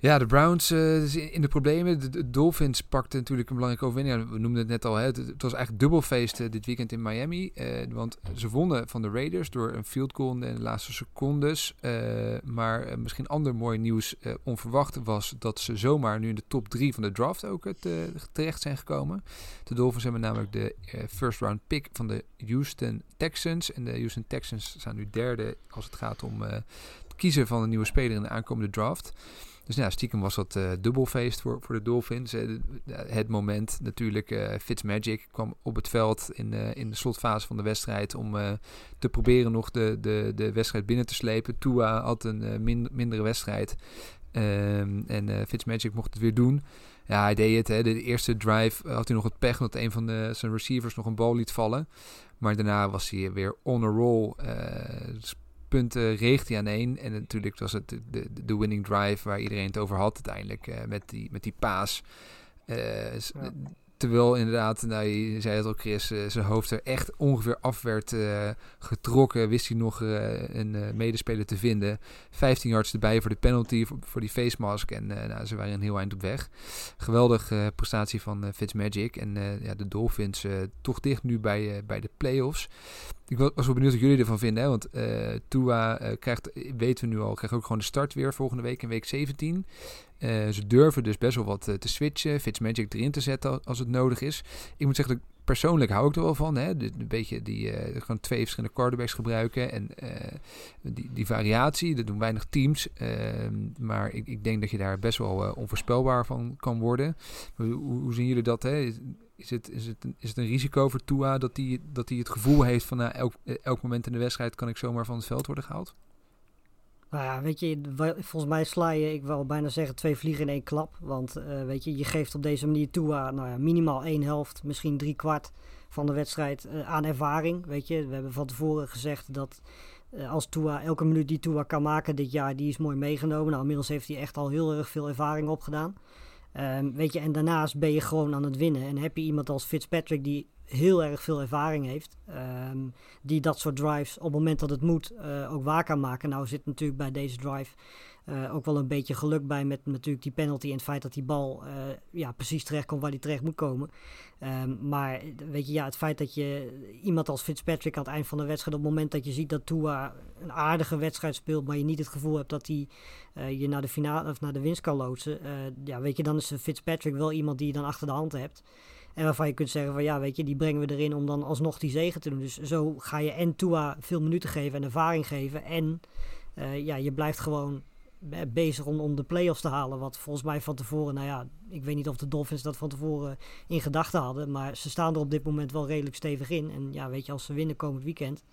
Ja, de Browns uh, in de problemen. De, Dolphins pakten natuurlijk een belangrijke overwinning. We noemden het net al. Hè. Het, het was eigenlijk dubbelfeest uh, dit weekend in Miami. Uh, want ze wonnen van de Raiders door een field goal in de laatste secondes. maar misschien ander mooi nieuws onverwacht was dat ze zomaar nu in de top 3 van de draft ook terecht zijn gekomen. De Dolphins hebben namelijk de first round pick van de Houston Texans. En de Houston Texans zijn nu derde als het gaat om kiezen van een nieuwe speler in de aankomende draft. Dus nou, stiekem was dat uh, dubbelfeest voor, voor de Dolphins. het moment natuurlijk, uh, Fitzmagic kwam op het veld in, in de slotfase van de wedstrijd om te proberen nog de, de, de wedstrijd binnen te slepen. Tua had een mindere wedstrijd um, en Fitzmagic mocht het weer doen. Ja, hij deed het. Hè. De eerste drive had hij nog het pech dat een van de, zijn receivers nog een bal liet vallen. Maar daarna was hij weer on a roll. Punten reegt hij aan één. En natuurlijk was het de, de, winning drive waar iedereen het over had uiteindelijk. Uh, met, die, met die paas. Uh, ja. Terwijl inderdaad, nou, je zei het al Chris, uh, zijn hoofd er echt ongeveer af werd getrokken. Wist hij nog een medespeler te vinden. 15 yards erbij voor de penalty, voor, voor die face mask. En nou, ze waren een heel eind op weg. Geweldige prestatie van Fitzmagic. En ja, de Dolphins toch dicht nu bij, bij de playoffs. Ik was wel benieuwd wat jullie ervan vinden. Hè? Want Tua krijgt, weten we nu al, krijgt ook gewoon de start weer volgende week in week 17. Uh, ze durven dus best wel wat uh, te switchen, Fitzmagic erin te zetten als het nodig is. Ik moet zeggen, persoonlijk hou ik er wel van. Hè? Een beetje die, uh, gewoon twee verschillende quarterbacks gebruiken. En die, die variatie, dat doen weinig teams. Ehm, maar ik, ik denk dat je daar best wel onvoorspelbaar van kan worden. Hoe, hoe, zien jullie dat? Hè? Is het, is, het een, is het een risico voor Tua dat hij dat het gevoel heeft van nou, elk, elk moment in de wedstrijd kan ik zomaar van het veld worden gehaald? Nou ja, weet je, volgens mij sla je, ik wil bijna zeggen, twee vliegen in één klap. Want uh, weet je, je geeft op deze manier toe nou ja, minimaal één helft, misschien drie kwart van de wedstrijd uh, aan ervaring. Weet je, we hebben van tevoren gezegd dat uh, als Tua, elke minuut die Tua kan maken dit jaar, die is mooi meegenomen. Nou, inmiddels heeft hij echt al heel erg veel ervaring opgedaan. Um, weet je, en daarnaast ben je gewoon aan het winnen. En heb je iemand als Fitzpatrick die heel erg veel ervaring heeft. Um, die dat soort drives op het moment dat het moet uh, ook waar kan maken. Nou zit natuurlijk bij deze drive uh, ook wel een beetje geluk bij met natuurlijk die penalty en het feit dat die bal uh, ja, precies terecht komt waar die terecht moet komen. Um, maar weet je, ja, het feit dat je iemand als Fitzpatrick aan het eind van de wedstrijd, op het moment dat je ziet dat Tua een aardige wedstrijd speelt, maar je niet het gevoel hebt dat hij je naar de finale of naar de winst kan loodsen, ja, weet je, dan is Fitzpatrick wel iemand die je dan achter de hand hebt. En waarvan je kunt zeggen van ja, weet je, die brengen we erin om dan alsnog die zegen te doen. Dus zo ga je en Tua veel minuten geven en ervaring geven. En uh, ja, je blijft gewoon bezig om, om de play-offs te halen. Wat volgens mij van tevoren, nou ja, ik weet niet of de Dolphins dat van tevoren in gedachten hadden. Maar ze staan er op dit moment wel redelijk stevig in. En ja, weet je, als ze winnen komend weekend,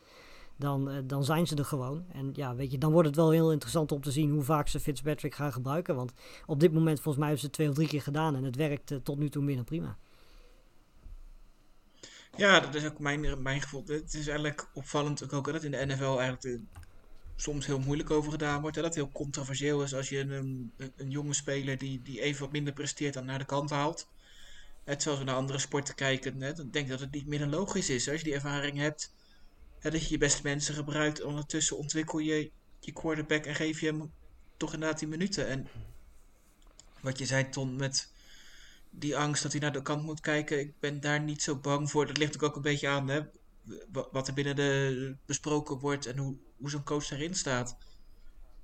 dan, uh, dan zijn ze er gewoon. En ja, weet je, dan wordt het wel heel interessant om te zien hoe vaak ze Fitzpatrick gaan gebruiken. Want op dit moment, volgens mij, hebben ze het twee of drie keer gedaan. En het werkt uh, tot nu toe dan prima. Ja, dat is ook mijn, mijn gevoel. Het is eigenlijk opvallend ook, dat in de NFL eigenlijk soms heel moeilijk over gedaan wordt. Hè? Dat het heel controversieel is als je een, een, jonge speler die, die even wat minder presteert dan naar de kant haalt. Net zoals we naar andere sporten kijken, hè? dan denk dat het niet minder logisch is. Als je die ervaring hebt, hè, dat je je beste mensen gebruikt. Ondertussen ontwikkel je je quarterback en geef je hem toch inderdaad die minuten. En wat je zei, Ton, met die angst dat hij naar de kant moet kijken, ik ben daar niet zo bang voor. Dat ligt ook een beetje aan hè, wat er binnen de besproken wordt en hoe, hoe zo'n coach daarin staat.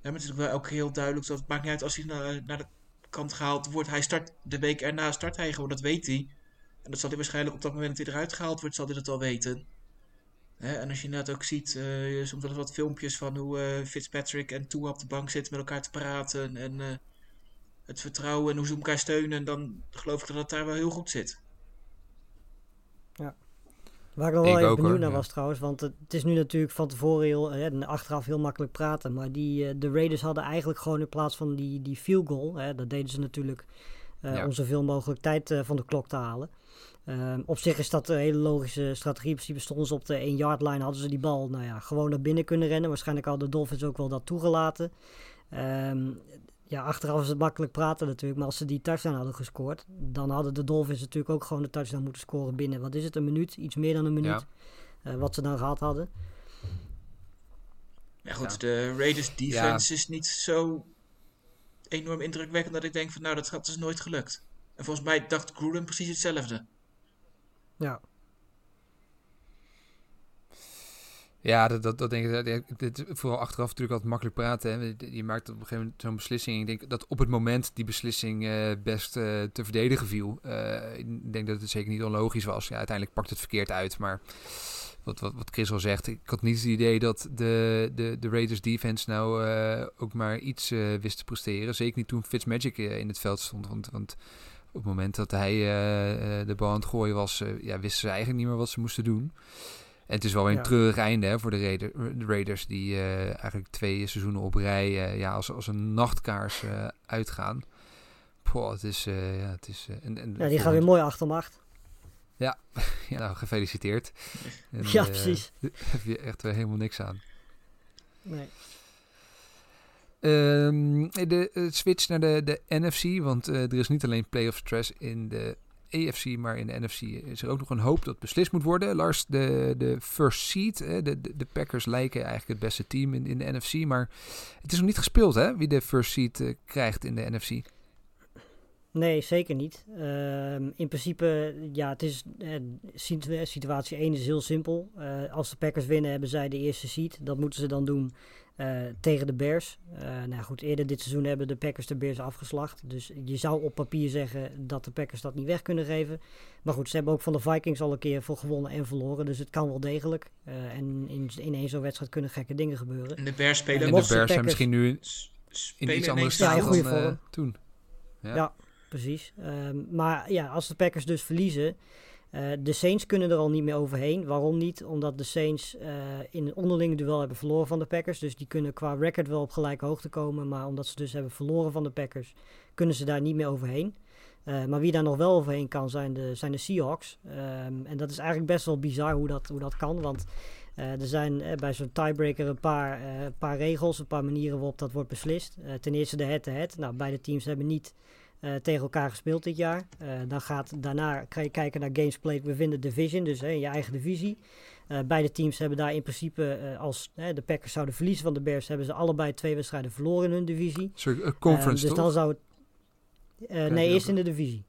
Ja, maar het is ook wel keer heel duidelijk dat het maakt niet uit als hij naar, naar de kant gehaald wordt. Hij start de week erna start hij gewoon, dat weet hij. En dat zal hij waarschijnlijk op dat moment dat hij eruit gehaald wordt, zal hij dat wel weten. En als je inderdaad ook ziet, uh, soms wel wat filmpjes van hoe uh, Fitzpatrick en Tua op de bank zitten met elkaar te praten. En uh, het vertrouwen en hoe ze elkaar steunen, dan geloof ik dat het daar wel heel goed zit. Ja. Waar ik nog wel even benieuwd naar was trouwens, want het, is nu natuurlijk van tevoren heel, hè, achteraf heel makkelijk praten, maar die, uh, de Raiders hadden eigenlijk gewoon in plaats van die, die field goal, hè, dat deden ze natuurlijk uh, ja. om zoveel mogelijk tijd uh, van de klok te halen. Uh, op zich is dat een hele logische strategie. In principe stonden ze op de 1 yard line, hadden ze die bal nou ja, gewoon naar binnen kunnen rennen. Waarschijnlijk hadden de Dolphins ook wel dat toegelaten. Um, ja, achteraf is het makkelijk praten natuurlijk. Maar als ze die touchdown hadden gescoord, dan hadden de Dolphins natuurlijk ook gewoon de touchdown moeten scoren binnen. Wat is het, een minuut? Iets meer dan een minuut. Ja. Uh, wat ze dan gehad hadden. Ja goed, ja. de Raiders defense ja. is niet zo enorm indrukwekkend dat ik denk van nou, dat, dat is nooit gelukt. En volgens mij dacht Gruden precies hetzelfde. Ja. Ja, dat, dat, dat denk ik. Dit, vooral achteraf natuurlijk altijd makkelijk praten. Hè. Je maakt op een gegeven moment zo'n beslissing. Ik denk dat op het moment die beslissing uh, best uh, te verdedigen viel. Uh, ik denk dat het zeker niet onlogisch was. Ja, uiteindelijk pakt het verkeerd uit. Maar wat, wat, wat Chris al zegt, ik had niet het idee dat de, de, de Raiders defense nou eh, ook maar iets eh, wist te presteren. Zeker niet toen Fitzmagic in het veld stond. Want, want op het moment dat hij de bal aan het gooien was, ja, wisten ze eigenlijk niet meer wat ze moesten doen. En het is wel een ja. treurig einde hè, voor de, Raider, de Raiders, die eigenlijk twee seizoenen op rij ja, als, als een nachtkaars uitgaan. Poh, het is, ja, het is, en, en ja, die gaan weer mooi achter om acht. Ja, ja nou, gefeliciteerd. En, ja, precies. Uh, heb je echt helemaal niks aan. Nee. Um, de switch naar de, de NFC, want uh, er is niet alleen playoff stress in de AFC, maar in de NFC is er ook nog een hoop dat beslist moet worden. Lars, de, de first seed, de, de, de Packers lijken eigenlijk het beste team in, in de NFC, maar het is nog niet gespeeld hè, wie de first seed krijgt in de NFC. Nee, zeker niet. Uh, in principe, ja, het is, eh, situatie 1 is heel simpel. Uh, als de Packers winnen, hebben zij de eerste seed. Dat moeten ze dan doen uh, tegen de Bears. nou goed, eerder dit seizoen hebben de Packers de Bears afgeslacht. Dus je zou op papier zeggen dat de Packers dat niet weg kunnen geven. Maar goed, ze hebben ook van de Vikings al een keer voor gewonnen en verloren. Dus het kan wel degelijk. en in, in één zo'n wedstrijd kunnen gekke dingen gebeuren. En de Bears spelen... En de Bears Packers, zijn misschien nu in iets anders staat dan uh, toen. Ja. ja precies. Um, maar ja, als de Packers dus verliezen, uh, de Saints kunnen er al niet meer overheen. Waarom niet? Omdat de Saints uh, in een onderlinge duel hebben verloren van de Packers. Dus die kunnen qua record wel op gelijke hoogte komen. Maar omdat ze dus hebben verloren van de Packers, kunnen ze daar niet meer overheen. Uh, maar wie daar nog wel overheen kan, zijn de, zijn de Seahawks. Um, en dat is eigenlijk best wel bizar hoe dat, hoe dat kan. Want er zijn bij zo'n tiebreaker een paar, paar regels, een paar manieren waarop dat wordt beslist. ten eerste de head-to-head. -head. Nou, beide teams hebben niet uh, tegen elkaar gespeeld dit jaar. Uh, dan gaat daarna kan je kijken naar games played within the division, dus uh, je eigen divisie. beide teams hebben daar in principe, als de Packers zouden verliezen van de Bears, hebben ze allebei twee wedstrijden verloren in hun divisie. Sorry, conference Dus dan zou het... nee, eerst in de divisie.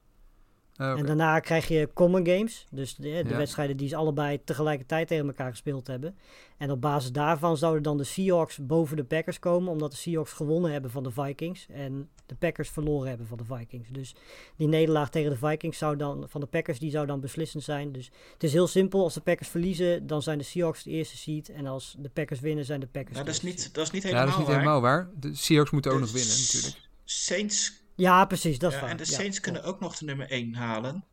Ah, okay. En daarna krijg je common games. Dus de, de ja. wedstrijden die ze allebei tegelijkertijd tegen elkaar gespeeld hebben. En op basis daarvan zouden dan de Seahawks boven de Packers komen. Omdat de Seahawks gewonnen hebben van de Vikings. En de Packers verloren hebben van de Vikings. Dus die nederlaag tegen de Vikings zou dan, van de Packers die zou dan beslissend zijn. Dus het is heel simpel. Als de Packers verliezen, dan zijn de Seahawks de eerste seed. En als de Packers winnen, zijn de Packers ja, dat is niet, dat is niet helemaal Ja, dat is niet waar. helemaal waar. De Seahawks moeten ook De nog winnen natuurlijk. Saints Ja, precies. Dat is Ja, waar. en de Ja, Saints kunnen ook nog de nummer 1 halen.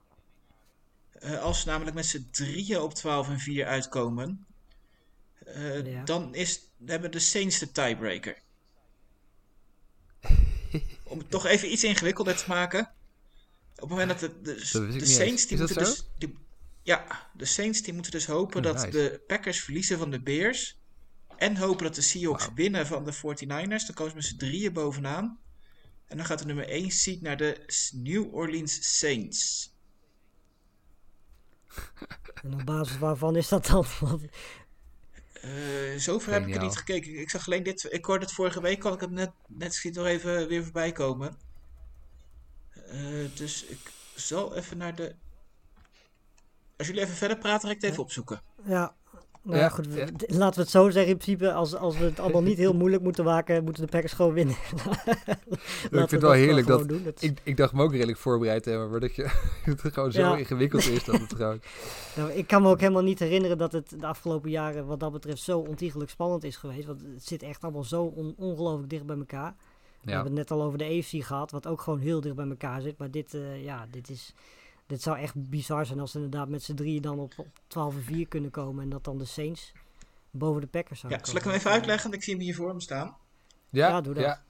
Eh, als ze namelijk met z'n drieën op 12 en 4 uitkomen, eh, Ja. dan is, hebben de Saints de tiebreaker. Om het toch even iets ingewikkelder te maken. Op het moment dat de, Saints die moeten dus. Die, ja, de Saints die moeten dus hopen Oh, dat nice. de Packers verliezen van de Bears. En hopen dat de Seahawks winnen van de 49ers. Dan komen ze met z'n drieën bovenaan. En dan gaat de nummer 1 seed naar de New Orleans Saints. En op basis waarvan is dat dan? Eh, zover heb ik er niet gekeken. Ik zag alleen dit. Ik hoorde het vorige week, kan ik het net, net schiet nog even weer voorbij komen. Eh, dus ik zal even naar de. Als jullie even verder praten, ga ik het even opzoeken. Ja. Nou ja, goed, we- laten we het zo zeggen. In principe, als, als we het allemaal niet heel moeilijk moeten maken, moeten de Packers gewoon winnen. ik vind het wel heerlijk dat... Doen. Dat is- Ik, ik dacht me ook redelijk voorbereid te hebben, maar dat je het gewoon zo Ja. ingewikkeld is dat het gewoon... Nou, ik kan me ook helemaal niet herinneren dat het de afgelopen jaren wat dat betreft zo ontiegelijk spannend is geweest. Want het zit echt allemaal zo on- ongelooflijk dicht bij elkaar. We hebben het net al over de AFC gehad, wat ook gewoon heel dicht bij elkaar zit. Maar dit, eh, ja, dit, is, dit zou echt bizar zijn als ze inderdaad met z'n drieën dan op, op 12 en 4 kunnen komen. En dat dan de Saints boven de Packers Ja, zouden zal ik hem even uitleggen? Want ik zie hem hier voor me staan. ja, Ja, doe dat. ja.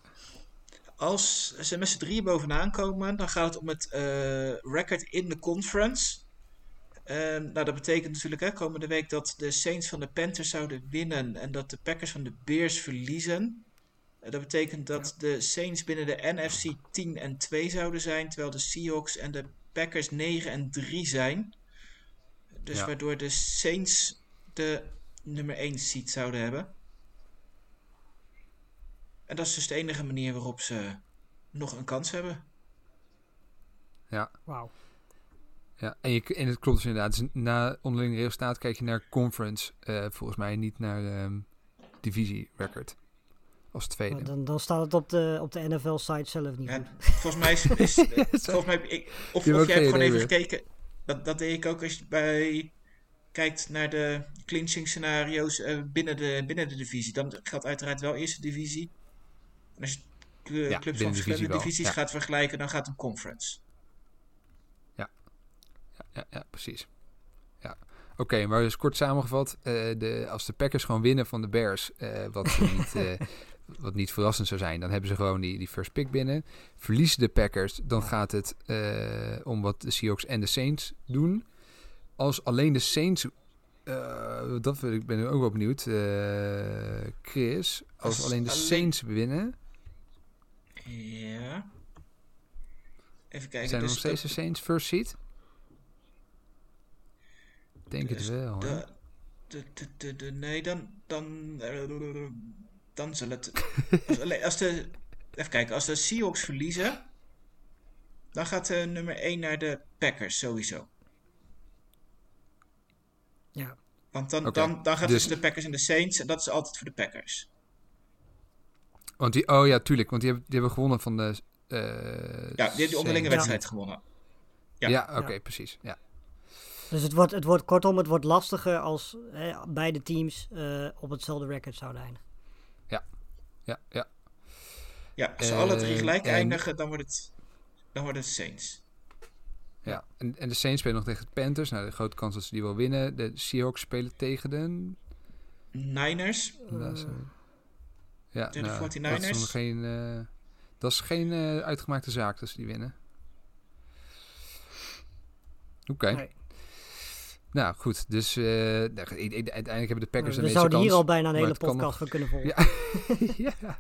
Als ze met z'n drieën bovenaan komen, dan gaat het om het eh, record in de conference. En, nou, dat betekent natuurlijk hè, komende week dat de Saints van de Panthers zouden winnen en dat de Packers van de Bears verliezen. Eh, dat betekent dat de Saints binnen de NFC 10 en 2 zouden zijn, terwijl de Seahawks en de Packers 9 en 3 zijn. Dus Ja. waardoor de Saints de nummer 1 seed zouden hebben. En dat is dus de enige manier waarop ze nog een kans hebben. Wauw. Ja, en, je, en het klopt dus inderdaad. Dus na onderling resultaat kijk je naar conference, eh, volgens mij niet naar ehm divisie record. Als tweede. Dan, dan staat het op de, op de NFL-site zelf niet Ja, volgens mij is, is volgens mij, ik, of, Je of jij hebt gewoon even gekeken. Dat, dat deed ik ook als je bij kijkt naar de clinching scenario's eh, binnen, de, binnen de divisie, dan geldt uiteraard wel eerste divisie. En als je cl- Ja, clubs van de verschillende divisie divisies ja. gaat vergelijken, dan gaat het om conference. Ja, ja precies. Ja. Oké, maar dus kort samengevat, eh, de, als de Packers gewoon winnen van de Bears, eh, wat, niet, eh, wat niet verrassend zou zijn, dan hebben ze gewoon die, die first pick binnen. Verliezen de Packers, dan gaat het eh, om wat de Seahawks en de Saints doen. Als alleen de Saints, eh, dat wil ik ben ik ook wel benieuwd, eh, Chris, als, alleen de Saints winnen, Ja. Even kijken. zijn er dus nog steeds de Saints first seed? Ik Denk dus het wel. hè? de, de, de, de, de- nee, dan, dan, dan zal het. Als, de, even kijken, als de Seahawks verliezen, dan gaat de nummer 1 naar de Packers sowieso. Ja. Want dan, Oké, dan, dan gaat dus- tussen de Packers en de Saints en dat is altijd voor de Packers. Want die, oh ja, tuurlijk, want die hebben, die hebben gewonnen van de. eh, Ja, die heeft die onderlinge Saints. wedstrijd gewonnen. Ja, Ja. oké, Ja. precies. Ja. Dus het wordt, het wordt kortom, het wordt lastiger als hè, beide teams eh, op hetzelfde record zouden eindigen. Ja, ja. Ja, als ze alle drie Eh, gelijk en- eindigen, dan wordt het, dan wordt het Saints. ja. En, en de Saints spelen nog tegen de Panthers. Nou, de grote kans dat ze die wel winnen. De Seahawks spelen tegen de. Niners, ja, tegen de nou, 49ers? Dat is, nog geen, eh, dat is geen eh, uitgemaakte zaak dat ze die winnen. Oké. Nee. Nou, goed. Dus eh, nou, uiteindelijk hebben de Packers we een meeste zouden hier kans. al bijna een hele podcast voor kunnen volgen. Ja. ja. Nou,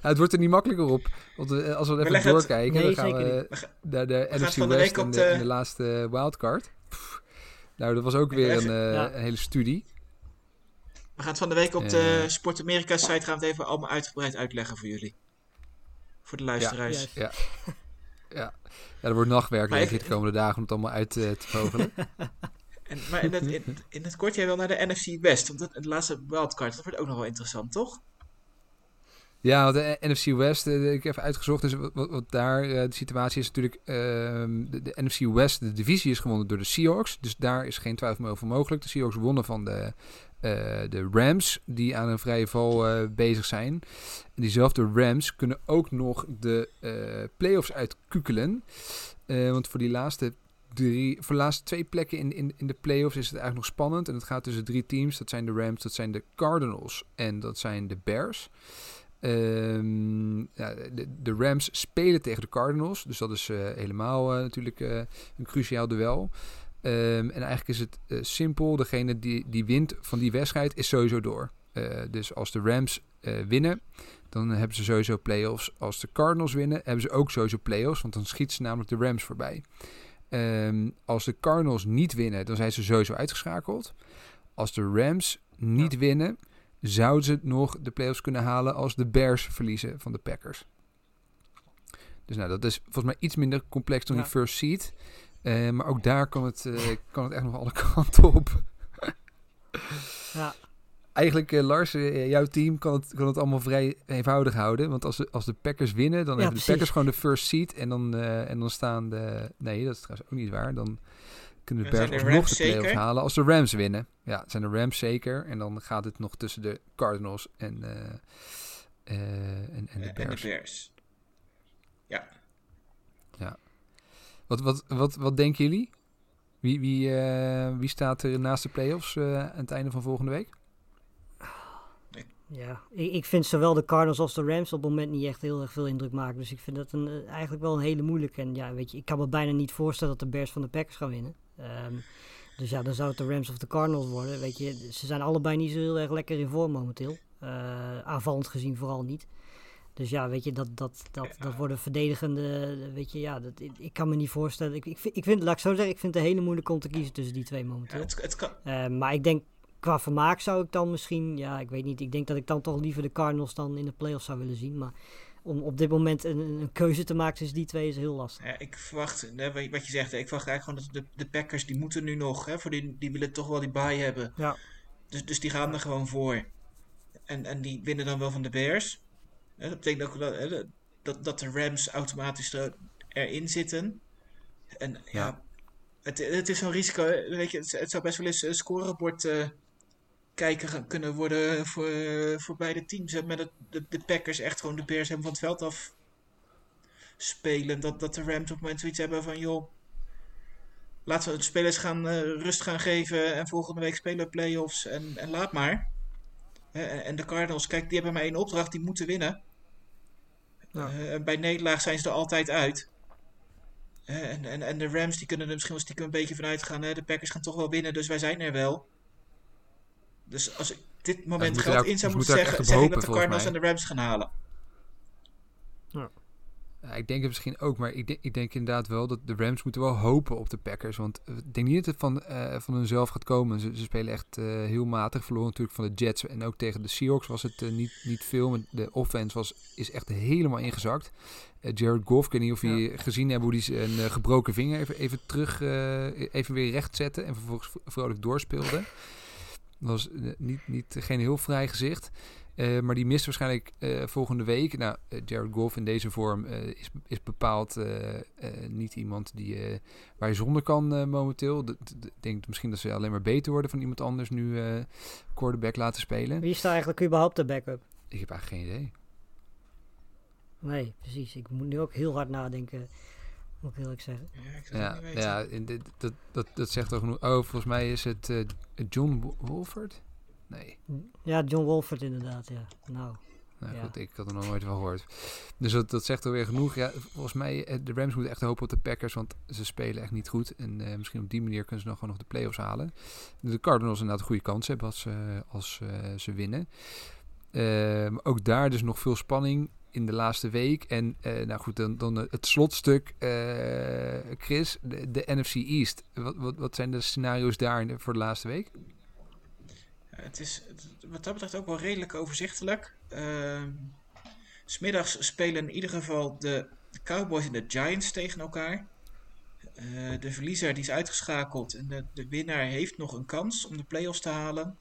het wordt er niet makkelijker op. Want eh, als we even doorkijken, Nee, dan gaan we niet. We naar de gaan NFC van de West week en op de, de- en de laatste wildcard. Pff. Nou, dat was ook weer een, eh, Ja. een hele studie. We gaan het van de week op de. Sport Amerika site gaan we het even allemaal uitgebreid uitleggen voor jullie. Voor de luisteraars. Ja. Ja, ja er wordt nachtwerk ik- de komende dagen om het allemaal uit te vogelen. En, maar in het, in, het kort jij wel naar de NFC West. Want dat, het laatste wildcard, dat wordt ook nog wel interessant, toch? Ja, de NFC West, eh, ik heb even uitgezocht. Dus wat, daar eh, de situatie is natuurlijk... ehm, de, NFC West, de divisie is gewonnen door de Seahawks. Dus daar is geen twijfel meer over mogelijk. De Seahawks wonnen van de, eh, de Rams, die aan een vrije val bezig zijn. En diezelfde Rams kunnen ook nog de playoffs uitkukelen. Want voor die laatste... Drie, voor de laatste twee plekken in, in, in de playoffs is het eigenlijk nog spannend. En het gaat tussen drie teams. Dat zijn de Rams, dat zijn de Cardinals en dat zijn de Bears. Ehm, ja, de, de Rams spelen tegen de Cardinals. Dus dat is eh, helemaal eh, natuurlijk eh, een cruciaal duel. Ehm, en eigenlijk is het simpel. Degene die, die wint van die wedstrijd is sowieso door. Dus als de Rams winnen, dan hebben ze sowieso playoffs. Als de Cardinals winnen, hebben ze ook sowieso playoffs. Want dan schieten ze namelijk de Rams voorbij. Ehm, als de Cardinals niet winnen, dan zijn ze sowieso uitgeschakeld. Als de Rams niet winnen, zouden ze nog de playoffs kunnen halen als de Bears verliezen van de Packers. Dus nou, dat is volgens mij iets minder complex dan Ja. die first seed. Eh, maar ook daar kan het, eh, kan het echt nog alle kanten op. Ja. Eigenlijk, eh, Lars, eh, jouw team kan het, kan het allemaal vrij eenvoudig houden. Want als de, als de Packers winnen, dan Ja, hebben de. Packers gewoon de first seed. En dan, eh, en dan staan de... Nee, dat is trouwens ook niet waar. Dan kunnen de Bears alsnog Rams de playoffs zeker? halen als de Rams winnen. Ja, het zijn de Rams zeker. En dan gaat het nog tussen de Cardinals en, eh, eh, en, en de Eh, en Bears. de Bears. Ja. Wat, wat, wat, wat denken jullie? Wie, wie, eh, wie staat er naast de playoffs eh aan het einde van volgende week? Ja, ik, ik vind zowel de Cardinals als de Rams op het moment niet echt heel erg veel indruk maken. Dus ik vind dat een, eh, eigenlijk wel een hele moeilijke. En ja, weet je, ik kan me bijna niet voorstellen dat de Bears van de Packers gaan winnen. Ehm, dus ja, dan zou het de Rams of de Cardinals worden. Weet je, ze zijn allebei niet zo heel erg lekker in vorm momenteel. Eh, aanvallend gezien vooral niet. Dus ja, weet je, dat, dat, dat, dat worden verdedigende, weet je, ja, dat, ik, kan me niet voorstellen. Ik, ik, vind, ik vind, laat ik zo zeggen, ik vind het een hele moeilijk om te kiezen tussen die twee Ja, momenteel. het, het kan, Eh, maar ik denk, qua vermaak zou ik dan misschien, ja, ik weet niet. Ik denk dat ik dan toch liever de Cardinals dan in de playoffs zou willen zien. Maar om op dit moment een, een keuze te maken tussen die twee is heel lastig. ja, ik verwacht, hè, wat je- zegt, ik verwacht eigenlijk gewoon dat de, de Packers, die moeten nu nog, hè, voor die, die willen toch wel die bye hebben. Ja. Dus, dus die gaan er gewoon voor. En, en die winnen dan wel van de Bears. Hè, dat betekent ook dat, hè, dat, dat de Rams automatisch er, erin zitten. En ja, Ja. Het, het is zo'n risico. Weet je, het, het zou best wel eens een scorebord uh, kijken kunnen worden voor, voor beide teams. Met het, de, de Packers echt gewoon de Bears hebben van het veld af spelen. Dat, dat de Rams op het moment zoiets hebben van joh. Laten we de spelers gaan uh, rust gaan geven en volgende week spelen we playoffs en, en laat maar. en de Cardinals, kijk, die hebben maar één opdracht, die moeten winnen. Ja. bij nederlaag zijn ze er altijd uit. En, en, en de Rams die kunnen er misschien wel stiekem een beetje vanuit gaan. Hè? De Packers gaan toch wel winnen, dus wij zijn er wel. Dus als ik dit moment ja, geld in zou moeten zeggen, zeg ik dat de Cardinals en de Rams gaan halen. Ja. Ja, ik denk het misschien ook, maar ik denk, ik denk inderdaad wel dat de Rams moeten wel hopen op de Packers. Want ik denk niet dat het van, uh, van hunzelf gaat komen. Ze, ze spelen echt uh, heel matig. Verloren natuurlijk van de Jets en ook tegen de Seahawks was het uh, niet, niet veel. De offense was, is echt helemaal ingezakt. Jared Goff, ik weet niet of je ja. gezien hebt hoe hij zijn gebroken vinger even, even terug, even weer recht zette. En vervolgens vrolijk doorspeelde. Dat was niet, niet, geen heel vrij gezicht. Uh, maar die mist waarschijnlijk uh, volgende week. Nou, Jared Goff in deze vorm is, is bepaald niet iemand die, waar je zonder kan momenteel. Ik denk misschien dat ze alleen maar beter worden van iemand anders nu quarterback laten spelen. Wie is daar eigenlijk überhaupt de backup? Ik heb eigenlijk geen idee. Nee, precies. Ik moet nu ook heel hard nadenken. Moet ik eerlijk zeggen. Ja, ja, ja dit, dat, dat, dat zegt toch genoeg. Oh, volgens mij is het John Wolford. Nee. Ja, John Wolford inderdaad, ja. Nou, nou ja. goed, ik had er nog nooit van gehoord. Dus dat, dat zegt alweer genoeg. Ja, volgens mij, eh, de Rams moeten echt hopen op de Packers, want ze spelen echt niet goed. En uh, misschien op die manier kunnen ze nog gewoon nog de playoffs halen. De Cardinals inderdaad een goede kans hebben als, uh, als uh, ze winnen. Uh, ook daar dus nog veel spanning in de laatste week. En nou goed, dan, dan het slotstuk, Chris, de, de, NFC East. Wat, wat, wat zijn de scenario's daar voor de laatste week? het is wat dat betreft ook wel redelijk overzichtelijk. Uh, smiddags spelen in ieder geval de, Cowboys en de Giants tegen elkaar. Uh, de verliezer die is uitgeschakeld en de, de winnaar heeft nog een kans om de playoffs te halen.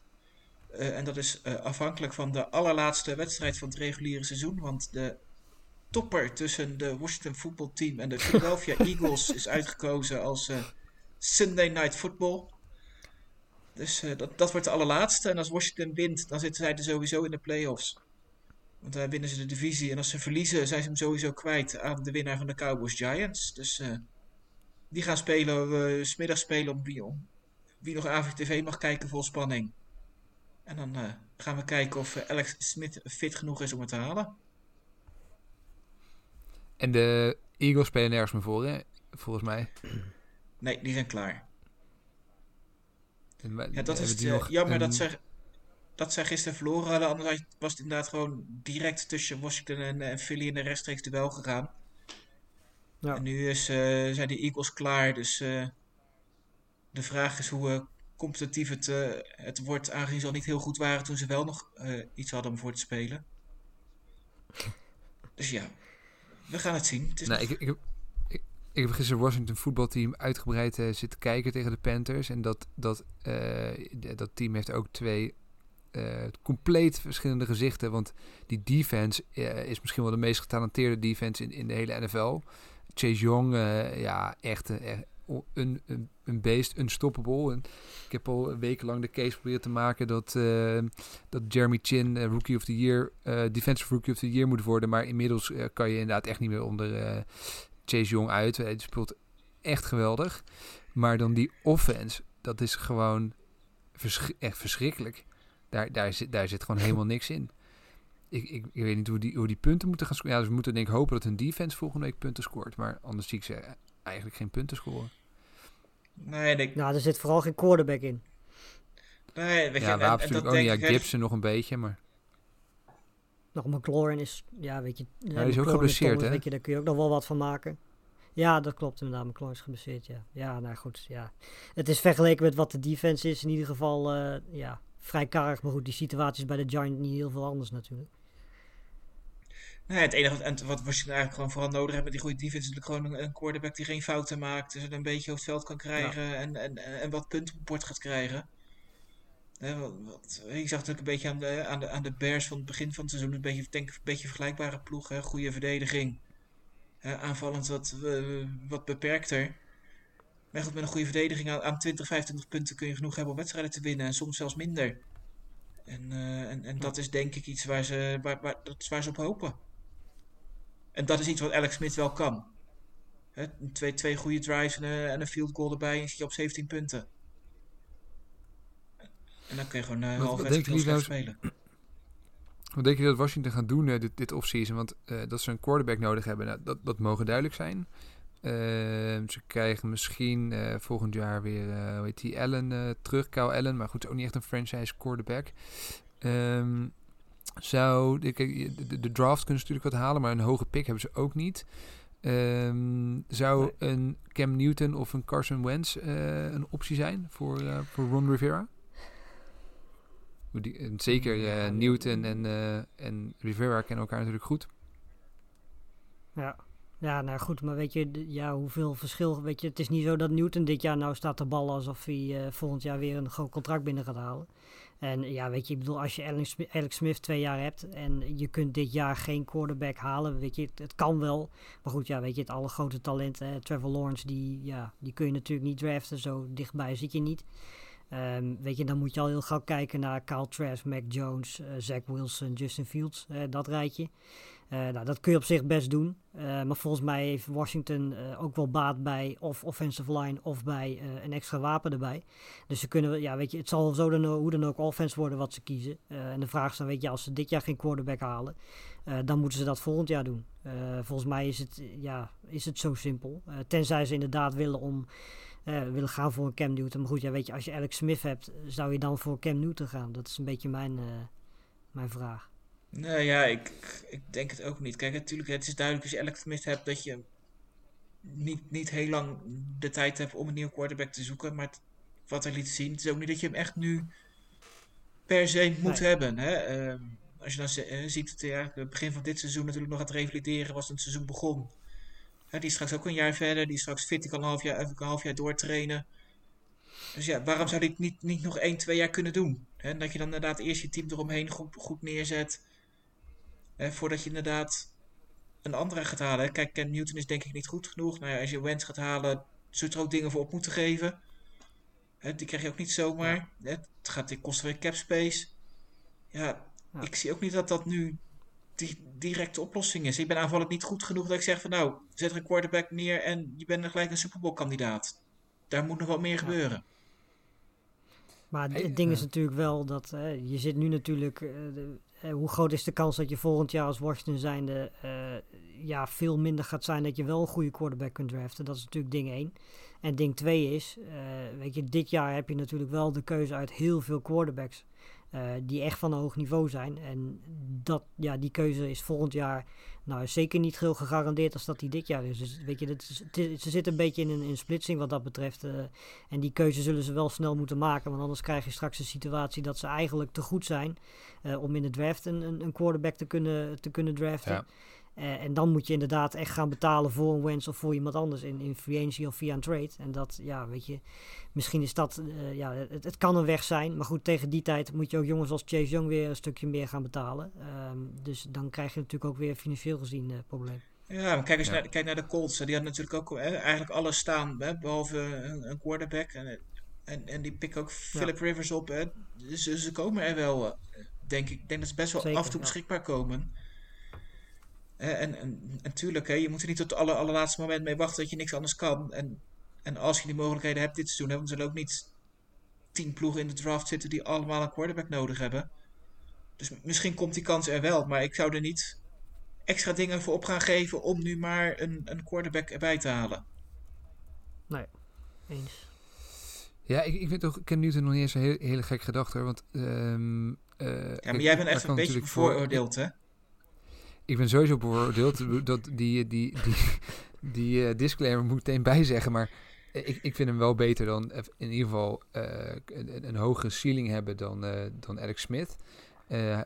Uh, en dat is uh, afhankelijk van de allerlaatste wedstrijd van het reguliere seizoen. Want de topper tussen de Washington Football Team en de Philadelphia Eagles is uitgekozen als Sunday Night Football. Dus dat, dat wordt de allerlaatste. En als Washington wint, dan zitten zij er sowieso in de playoffs. Want dan winnen ze de divisie. En als ze verliezen, zijn ze hem sowieso kwijt aan de winnaar van de Cowboys Giants. Dus die gaan spelen, uh, smiddag spelen om wie, om wie nog AVTV mag kijken vol spanning. En dan gaan we kijken of Alex Smith fit genoeg is om het te halen. En de Eagles spelen nergens meer voor, hè? volgens mij. Nee, die zijn klaar. Ja, dat is het, uh, jammer een... dat, ze, dat ze gisteren verloren hadden. Anders was het inderdaad gewoon direct tussen Washington en, en Philly in de rechtstreeks duel gegaan. Ja. En nu is, uh, zijn de Eagles klaar. Dus uh, de vraag is hoe competitief het, het wordt. Aangezien ze al niet heel goed waren toen ze wel nog iets hadden om voor te spelen. Dus ja, we gaan het zien. Het is nou, nog... ik, ik, ik heb gisteren Washington voetbalteam uitgebreid uh, zitten kijken tegen de Panthers. En dat, dat, dat team heeft ook twee compleet verschillende gezichten. Want die defense is misschien wel de meest getalenteerde defense in, in de hele NFL. Chase Young, ja, echt, echt een, een, een beest, unstoppable. En ik heb al wekenlang de case geprobeerd te maken dat, dat Jeremy Chin Rookie of the Year, Defensive Rookie of the Year moet worden. Maar inmiddels kan je inderdaad echt niet meer onder Chase Young uit. Hij speelt echt geweldig. Maar dan die offense, dat is gewoon echt verschrikkelijk. Daar, daar, zit, daar zit gewoon helemaal niks in. Ik, ik, ik, weet niet hoe die, hoe die punten moeten gaan scoren. Ja, ze moeten denk ik hopen dat hun defense volgende week punten scoort. Maar anders zie ik ze eigenlijk geen punten scoren. Nee, ik... Nou, er zit vooral geen quarterback in. Nee, weet je, ja, en, natuurlijk ook niet. Ja, Gibson nog een beetje, maar... Nog McLaurin is, ja, weet je... Ja, die is ook geblesseerd, hè? Weet je, daar kun je ook nog wel wat van maken. Ja, dat klopt inderdaad. McLaurin is geblesseerd, ja. Ja, nou goed, ja. Het is vergeleken met wat de defense is in ieder geval, uh, ja, vrij karig. Maar goed, die situatie is bij de Giant niet heel veel anders natuurlijk. Nee, het enige wat, wat je eigenlijk gewoon vooral nodig hebt met die goede defense, is natuurlijk gewoon een, quarterback die geen fouten maakt, dus een beetje het veld kan krijgen ja. en, en, en wat punten op bord gaat krijgen. wat, wat, ik zag natuurlijk een beetje aan de, aan, de, aan de Bears van het begin van het seizoen, een beetje, denk, een beetje vergelijkbare ploeg, hè? goede verdediging. Uh, aanvallend wat, uh, wat beperkter. Maar goed, met een goede verdediging aan, aan 20, 25 punten kun je genoeg hebben om wedstrijden te winnen. En soms zelfs minder. En, uh, en, en dat is denk ik iets waar ze, waar, waar, dat is waar ze op hopen. En dat is iets wat Alex Smith wel kan. Hè, twee, twee goede drives en een, en een field goal erbij en zit je op 17 punten. En dan kun je gewoon uh, half wedstrijd spelen. Wat denk je dat Washington gaat doen uh, dit, dit offseason? Want uh, dat ze een quarterback nodig hebben, nou, dat, dat mogen duidelijk zijn. Uh, ze krijgen misschien volgend jaar weer, hoe heet die, Allen terug, Kyle Allen. Maar goed, ook niet echt een franchise quarterback. Um, zou, de, de, de, draft kunnen ze natuurlijk wat halen, maar een hoge pick hebben ze ook niet. Um, zou nee. een Cam Newton of een Carson Wentz een optie zijn voor, voor Ron Rivera? Die, en zeker uh, Newton en, en Rivera kennen elkaar natuurlijk goed. Ja. Ja, nou goed, maar weet je, ja, hoeveel verschil, weet je, het is niet zo dat Newton dit jaar nou staat te ballen alsof hij uh, volgend jaar weer een groot contract binnen gaat halen. En ja, weet je, ik bedoel, als je Alex, Smith twee jaar hebt en je kunt dit jaar geen quarterback halen, weet je, het, kan wel. Maar goed, ja, weet je, het alle grote talenten, Trevor Lawrence, die, ja, die kun je natuurlijk niet draften, zo dichtbij zit je niet. Um, weet je, dan moet je al heel gauw kijken naar Kyle Trask, Mac Jones, uh, Zach Wilson, Justin Fields, uh, dat rijtje. Uh, nou, dat kun je op zich best doen. maar volgens mij heeft Washington ook wel baat bij of offensive line of bij een extra wapen erbij. Dus ze kunnen, ja, weet je, het zal zo dan, hoe dan ook offense worden wat ze kiezen. en de vraag is dan, weet je, als ze dit jaar geen quarterback halen, dan moeten ze dat volgend jaar doen. volgens mij is het, ja, is het zo simpel. tenzij ze inderdaad willen om uh, willen gaan voor een Cam Newton. Maar goed, ja, weet je, als je Alex Smith hebt, zou je dan voor Cam Newton gaan? Dat is een beetje mijn, uh, mijn vraag. Nee, ja, ik, ik denk het ook niet. Kijk, natuurlijk, het is duidelijk als je Alex Smith hebt dat je niet, niet heel lang de tijd hebt om een nieuwe quarterback te zoeken. Maar wat hij liet zien, het is ook niet dat je hem echt nu per se moet nee. hebben. Hè? Uh, als je dan uh, ziet, het, ja, het begin van dit seizoen natuurlijk nog aan het revalideren was het seizoen begon. Hè, die is straks ook een jaar verder. Die is straks fit. Die kan een half jaar, even een half jaar doortrainen. Dus ja, waarom zou die niet, niet nog 1, 2 jaar kunnen doen? Hè? Dat je dan inderdaad eerst je team eromheen goed, goed neerzet. Hè, voordat je inderdaad een andere gaat halen. Kijk, Ken Newton is denk ik niet goed genoeg. Nou ja, als je Wentz gaat halen, zult er ook dingen voor op moeten geven. Hè, die krijg je ook niet zomaar. Ja. Het gaat kosten weer cap space. Ja, ja, ik zie ook niet dat dat nu die directe oplossing is. Ik ben aanvallend niet goed genoeg dat ik zeg van nou, zet er een quarterback neer en je bent er gelijk een Super Bowl kandidaat. Daar moet nog wat meer ja. gebeuren. Maar het ding is natuurlijk wel dat uh, je zit nu natuurlijk. Uh, de, uh, hoe groot is de kans dat je volgend jaar als Washington zijnde ja, veel minder gaat zijn dat je wel een goede quarterback kunt draften? Dat is natuurlijk ding 1. En ding 2 is, weet je, dit jaar heb je natuurlijk wel de keuze uit heel veel quarterbacks. Uh, die echt van een hoog niveau zijn. En dat, ja, die keuze is volgend jaar nou, zeker niet heel gegarandeerd als dat die dit jaar is. Dus weet je, dat ze zitten een beetje in een, in splitsing wat dat betreft. Uh, en die keuze zullen ze wel snel moeten maken. Want anders krijg je straks een situatie dat ze eigenlijk te goed zijn uh, om in de draft een, een, quarterback te kunnen, te kunnen draften. Uh, en dan moet je inderdaad echt gaan betalen voor een Wens of voor iemand anders in, in free agency of via een trade. En dat, ja, weet je, misschien is dat, uh, ja, het, het, kan een weg zijn. Maar goed, tegen die tijd moet je ook jongens als Chase Young weer een stukje meer gaan betalen. Um, dus dan krijg je natuurlijk ook weer financieel gezien uh, probleem. Ja, maar kijk eens ja. naar, kijk naar de Colts. Die hadden natuurlijk ook hè, eigenlijk alles staan, hè, behalve een, een quarterback. En, en, en die pikken ook Philip ja. Rivers op. Hè. Dus ze komen er wel, denk ik. Ik denk dat ze best wel Zeker, af en toe beschikbaar komen. En, en, en tuurlijk, hè, je moet er niet tot het aller, allerlaatste moment mee wachten dat je niks anders kan. En, en als je die mogelijkheden hebt dit seizoen, hebben zullen ook niet tien ploegen in de draft zitten die allemaal een quarterback nodig hebben. Dus misschien komt die kans er wel, maar ik zou er niet extra dingen voor op gaan geven om nu maar een, een quarterback erbij te halen. Nee, eens. Ja, ik, ik vind toch Ken Newton nog niet eens een hele, hele gek gedachte. Want, um, uh, ja, maar jij bent echt een beetje bevooroordeeld, hè? Ik ben sowieso beoordeeld dat die, die, die, die uh, disclaimer moet meteen bijzeggen. Maar ik, ik vind hem wel beter dan in ieder geval uh, een, hogere ceiling hebben dan, dan Alex Smith.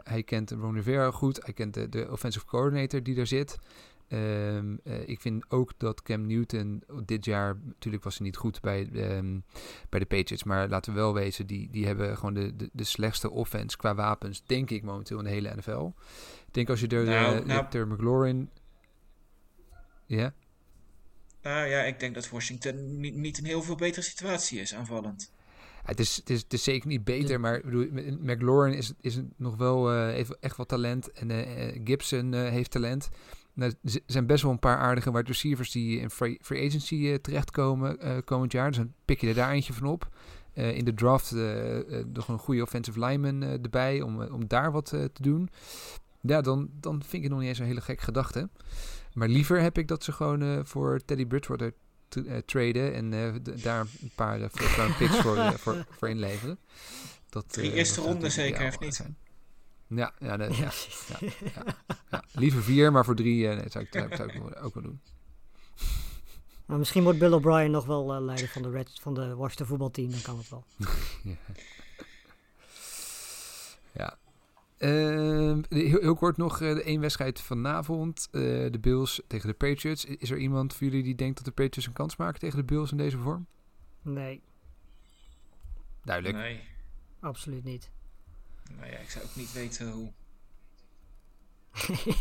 hij kent Ron Rivera goed. Hij kent de, de offensive coordinator die daar zit. Um, ik vind ook dat Cam Newton dit jaar, natuurlijk was hij niet goed bij, um, bij de Patriots, maar laten we wel wezen, die, die hebben gewoon de, de, de slechtste offense qua wapens, denk ik momenteel in de hele NFL. Ik denk als je er, nou, uh, nou, er McLaurin... Ja? Nou ja, ik denk dat Washington niet, niet een heel veel betere situatie is aanvallend. Ja, het, is, het, is, het is zeker niet beter, maar ik bedoel, McLaurin is, is nog wel eh, heeft echt wat talent. En eh, eh, Gibson eh, heeft talent. Nou, er zijn best wel een paar aardige wide receivers die in free, free agency eh, terechtkomen eh, komend jaar. Dus dan pik je er daar eentje van op. Eh, in de draft eh, eh, nog een goede offensive lineman eh, erbij om, eh, om daar wat eh, te doen. Ja, dan, dan vind ik het nog niet eens een hele gek gedachte. Maar liever heb ik dat ze gewoon eh, voor Teddy Bridgewater t- eh, traden en eh, d- daar een paar uh, first round picks voor, voor, voor inleveren. Dat, Drie eerste natuurlijk zeker, ideaal of niet? zijn. Ja, ja, Ja, ja, liever vier, maar voor drie eh, nee, zou ik, zou ik, zou ik wel- ook wel doen. Maar misschien wordt Bill O'Brien nog wel eh, leider van de, Red, van de Washington voetbalteam. Dan kan het wel. Ja. ja. Ehm, heel, heel kort nog eh, de één wedstrijd vanavond. eh, de Bills tegen de Patriots. Is er iemand voor jullie die denkt dat de Patriots een kans maken tegen de Bills in deze vorm? Nee, Duidelijk. Nee. absoluut niet. Nou ja, ik zou ook niet weten hoe.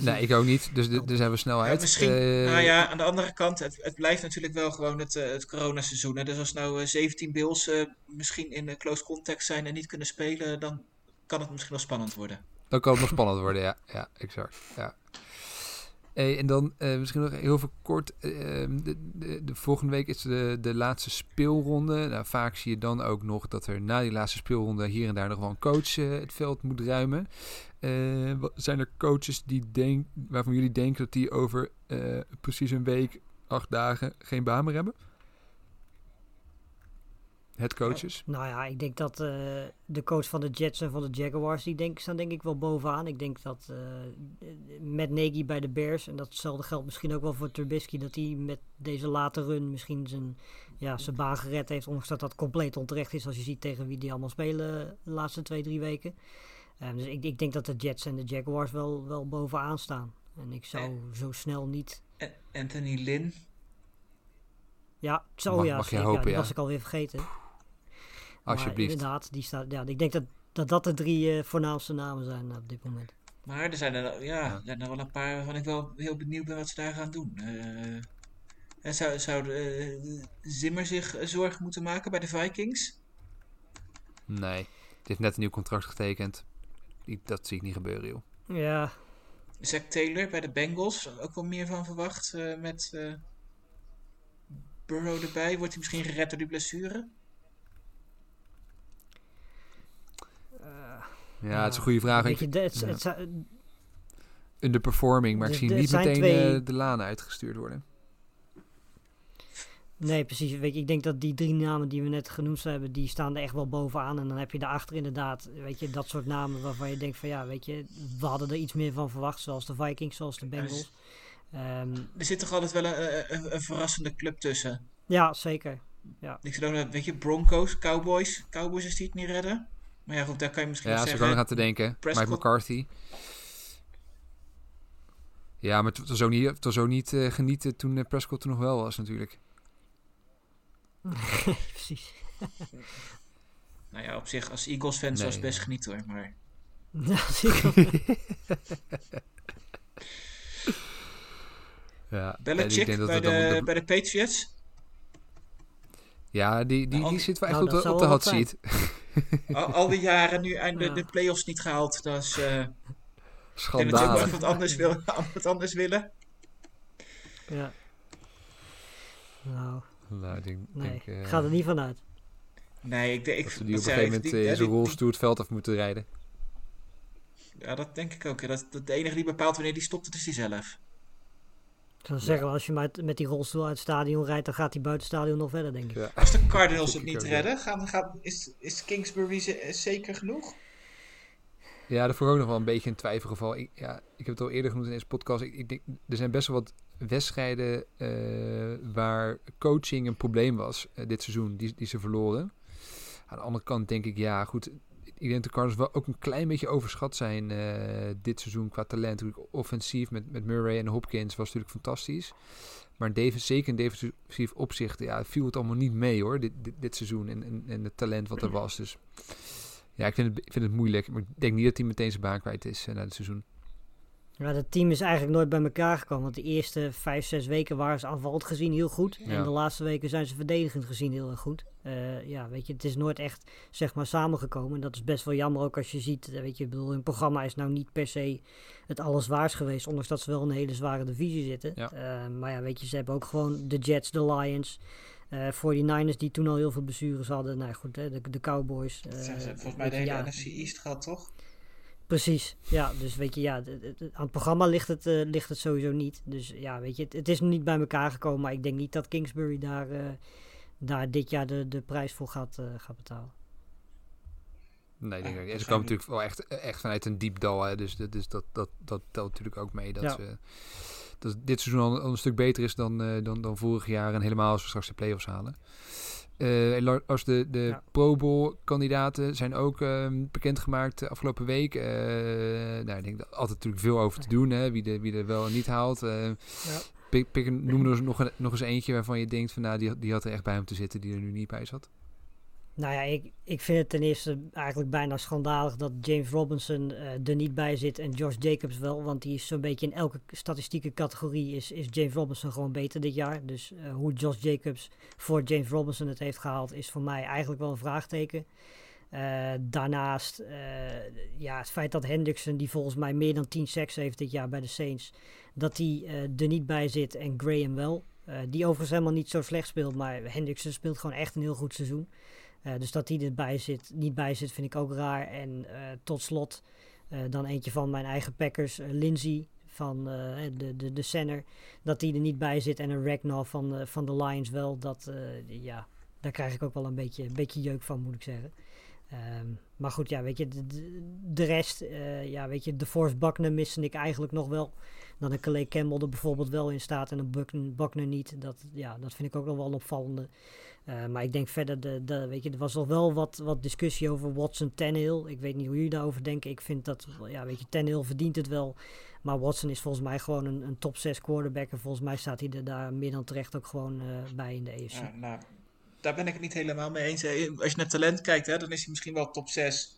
Nee, ik ook niet. Dus daar zijn we snel Ja, uit. misschien, Eh, nou ja, aan de andere kant, het, het blijft natuurlijk wel gewoon het, eh, het coronaseizoen. Hè? Dus als nou eh, 17 Bills eh, misschien in close contact zijn en niet kunnen spelen, dan kan het misschien wel spannend worden. Dan kan het nog spannend worden, ja. Ja, exact. Ja. Hey, en dan eh, misschien nog heel veel kort. eh, de, de, de volgende week is de, de laatste speelronde. Nou, vaak zie je dan ook nog dat er na die laatste speelronde hier en daar nog wel een coach eh, het veld moet ruimen. Zijn er coaches die denk, waarvan jullie denken dat die over precies een week, acht dagen geen baan meer hebben? Het coaches? Nou ja, ik denk dat eh, de coach van de Jets en van de Jaguars, die denk, staan denk ik wel bovenaan. Ik denk dat eh met Nagy bij de Bears, en datzelfde geldt misschien ook wel voor Trubisky, dat hij met deze late run misschien zijn, ja, zijn baan gered heeft. Ondanks dat dat compleet onterecht is als je ziet tegen wie die allemaal spelen de laatste twee, drie weken. Eh, dus ik, ik denk dat de Jets en de Jaguars wel, wel bovenaan staan. En ik zou zo snel niet... Anthony Lynn, Ja, zo Mag- ja, mag je zeker. Hopen, ja. was ik alweer vergeten. Alsjeblieft. Maar inderdaad, die staat, ja, ik denk dat dat, dat de drie eh, voornaamste namen zijn op dit moment. maar er zijn er, ja, Ja. er zijn er wel een paar waarvan ik wel heel benieuwd ben wat ze daar gaan doen. Eh, en zou zou eh, Zimmer zich eh, zorgen moeten maken bij de Vikings? Nee. Die heeft net een nieuw contract getekend. Die- Dat zie ik niet gebeuren, joh. Ja, Zack Taylor bij de Bengals, ook wel meer van verwacht eh, met eh, Burrow erbij. Wordt hij misschien gered door die blessure? Ja, het is een goede vraag. Weet Ik, je, de- het, ja. het zou- underperforming, maar ik Dus zie niet meteen twee- eh, de laan uitgestuurd worden. nee, precies. Weet je, ik denk dat die drie namen die we net genoemd hebben, die staan er echt wel bovenaan. En dan heb je daarachter inderdaad, weet je, dat soort namen waarvan je denkt van ja, weet je, we hadden er iets meer van verwacht. Zoals de Vikings, zoals de Bengals. Ehm, Er zit toch altijd wel een, een, een verrassende club tussen. ja, zeker. Ik zit ook naar, weet je, Broncos, Cowboys. Cowboys is die het niet redden. Maar ja, goed, daar kan je misschien Ja, wel ze zeggen. kan aan te denken. Prescott. Mike McCarthy. Ja, maar het was ook niet, het was ook niet eh, genieten toen eh, Prescott er nog wel was natuurlijk. precies. Nou ja, op zich, als Eagles fans Nee, was het best ja. genieten hoor. Maar Ja, zeker. Ja, Belichick ik denk dat bij, dan- de, dat- bij de Patriots. ja, die, die, Nou, die zit wel echt nou, op dat de, op de hot seat. Al, al die jaren nu einde Ja. de playoffs niet gehaald. Dat is, eh, wel Schandalig. wat anders, wil, wat anders willen. ja. Nou, Nou, ik denk, nee, denk, ik ga er niet vanuit. Nee, ik denk... Ik, dat ze die op een gegeven moment die- eh, in zijn rolstoel het veld af moeten rijden. Ja, dat denk ik ook. Dat, dat de enige die bepaalt wanneer die stopt, dat is die zelf. Ik zou zeggen, als je met, met die rolstoel uit het stadion rijdt, dan gaat hij buiten het stadion nog verder, denk ik. Ja. Als de Cardinals het niet redden, gaan, gaan, is, is Kingsbury ze- zeker genoeg? Ja, dat vond ik ook nog wel een beetje een twijfelgeval. Ik, ja, ik heb het al eerder genoemd in deze podcast. Ik, ik denk, er zijn best wel wat wedstrijden eh, waar coaching een probleem was eh, dit seizoen, die, die ze verloren. Aan de andere kant denk ik, ja goed, ik denk dat de Cardinals wel ook een klein beetje overschat zijn eh, dit seizoen qua talent. Offensief met, met Murray en Hopkins was natuurlijk fantastisch. Maar zeker in defensief opzicht ja, viel het allemaal niet mee hoor, dit, dit, dit seizoen. En, en, en het talent wat er was. Dus ja, ik vind het, ik vind het moeilijk. Maar ik denk niet dat hij meteen zijn baan kwijt is eh, na het seizoen. Ja, dat team is eigenlijk nooit bij elkaar gekomen. Want de eerste vijf, zes weken waren ze aanvallend gezien heel goed. Ja. En de laatste weken zijn ze verdedigend gezien heel erg goed. Eh, ja, weet je, het is nooit echt zeg maar samengekomen. En dat is best wel jammer ook als je ziet. eh, Weet je, ik bedoel, hun programma is nou niet per se het allerzwaarst geweest. Ondanks dat ze wel in een hele zware divisie zitten. Ja. Eh, maar ja, weet je, ze hebben ook gewoon de Jets, de Lions. eh 49ers die toen al heel veel blessures hadden. Nou ja, goed, hè, de, de Cowboys. Dat eh, zijn ze volgens mij de hele ja, NFC East gehad, toch? Precies, ja. Dus weet je, ja, aan het programma ligt het, eh, ligt het sowieso niet. Dus ja, weet je, het, het is nog niet bij elkaar gekomen. Maar ik denk niet dat Kingsbury daar, eh, daar dit jaar de, de prijs voor gaat, eh, gaat betalen. Nee, ik denk, ik- ze komen natuurlijk wel echt, echt vanuit een diep dal. Hè, dus dat, dus dat, dat, dat telt natuurlijk ook mee. Dat, Ja. ze, dat dit seizoen al, al een stuk beter is dan, eh, dan, dan vorig jaar. En helemaal als we straks de play-offs halen. Eh, als de, de Ja. Pro Bowl kandidaten zijn ook ehm, bekendgemaakt de afgelopen week. Eh, nou, ik denk dat altijd natuurlijk veel over te doen. Hè, wie, de, wie er wel en niet haalt. Eh Ja. pik, pik, noem er eens nog, nog eens eentje waarvan je denkt van nou, die, die had er echt bij om te zitten die er nu niet bij zat. Nou ja, ik, ik vind het ten eerste eigenlijk bijna schandalig dat James Robinson eh, er niet bij zit en Josh Jacobs wel. Want die is zo'n beetje in elke statistieke categorie is, is James Robinson gewoon beter dit jaar. Dus eh, hoe Josh Jacobs voor James Robinson het heeft gehaald is voor mij eigenlijk wel een vraagteken. Eh, daarnaast, ja, het feit dat Hendrickson, die volgens mij meer dan 10 sacks heeft dit jaar bij de Saints, dat eh, er niet bij zit en Graham wel. Die overigens helemaal niet zo slecht speelt, maar Hendrickson speelt gewoon echt een heel goed seizoen. Eh, dus dat hij erbij zit, niet bij zit, vind ik ook raar. En eh, tot slot eh, dan eentje van mijn eigen Packers, Lindsay van de, de, de center. Dat die er niet bij zit en een Ragnar van, van de Lions wel. Dat, ja, daar krijg ik ook wel een beetje, een beetje jeuk van, moet ik zeggen. Ehm, maar goed, ja, weet je, de, de, rest, ja, weet je, de Force Buckner miste ik eigenlijk nog wel. Dan een Calais Campbell er bijvoorbeeld wel in staat en een Buckner niet. Dat, ja, dat vind ik ook nog wel een opvallende. Eh, maar ik denk verder, de, de, weet je, er was al wel wat, wat discussie over Watson Tannehill. Ik weet niet hoe jullie daarover denken. Ik vind dat, ja, weet je, Tannehill verdient het wel. Maar Watson is volgens mij gewoon een, een top 6 quarterback. En volgens mij staat hij er daar meer dan terecht ook gewoon eh, bij in de AFC. Ja, nou, daar ben ik het niet helemaal mee eens. Eh, Als je naar talent kijkt, hè, dan is hij misschien wel top 6.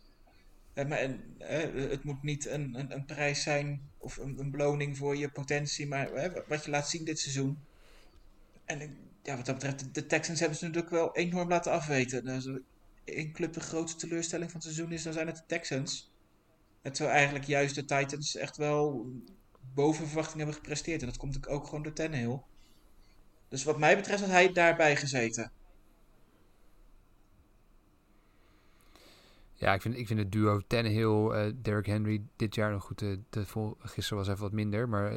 Eh, maar en, eh, het moet niet een, een, een prijs zijn of een, een beloning voor je potentie, maar wat je laat zien dit seizoen. En ja, wat dat betreft, de- Texans hebben ze natuurlijk wel enorm laten afweten. En Als er één club de grootste teleurstelling van het seizoen is, dan zijn het de Texans. Het zou eigenlijk juist de Titans echt wel boven verwachting hebben gepresteerd. En dat komt ook gewoon door Tannehill. Dus wat mij betreft had hij daarbij gezeten. Ja, ik vind, ik vind het duo Tannehill, eh Derrick Henry dit jaar nog goed. eh, te vol. Gisteren was even wat minder, maar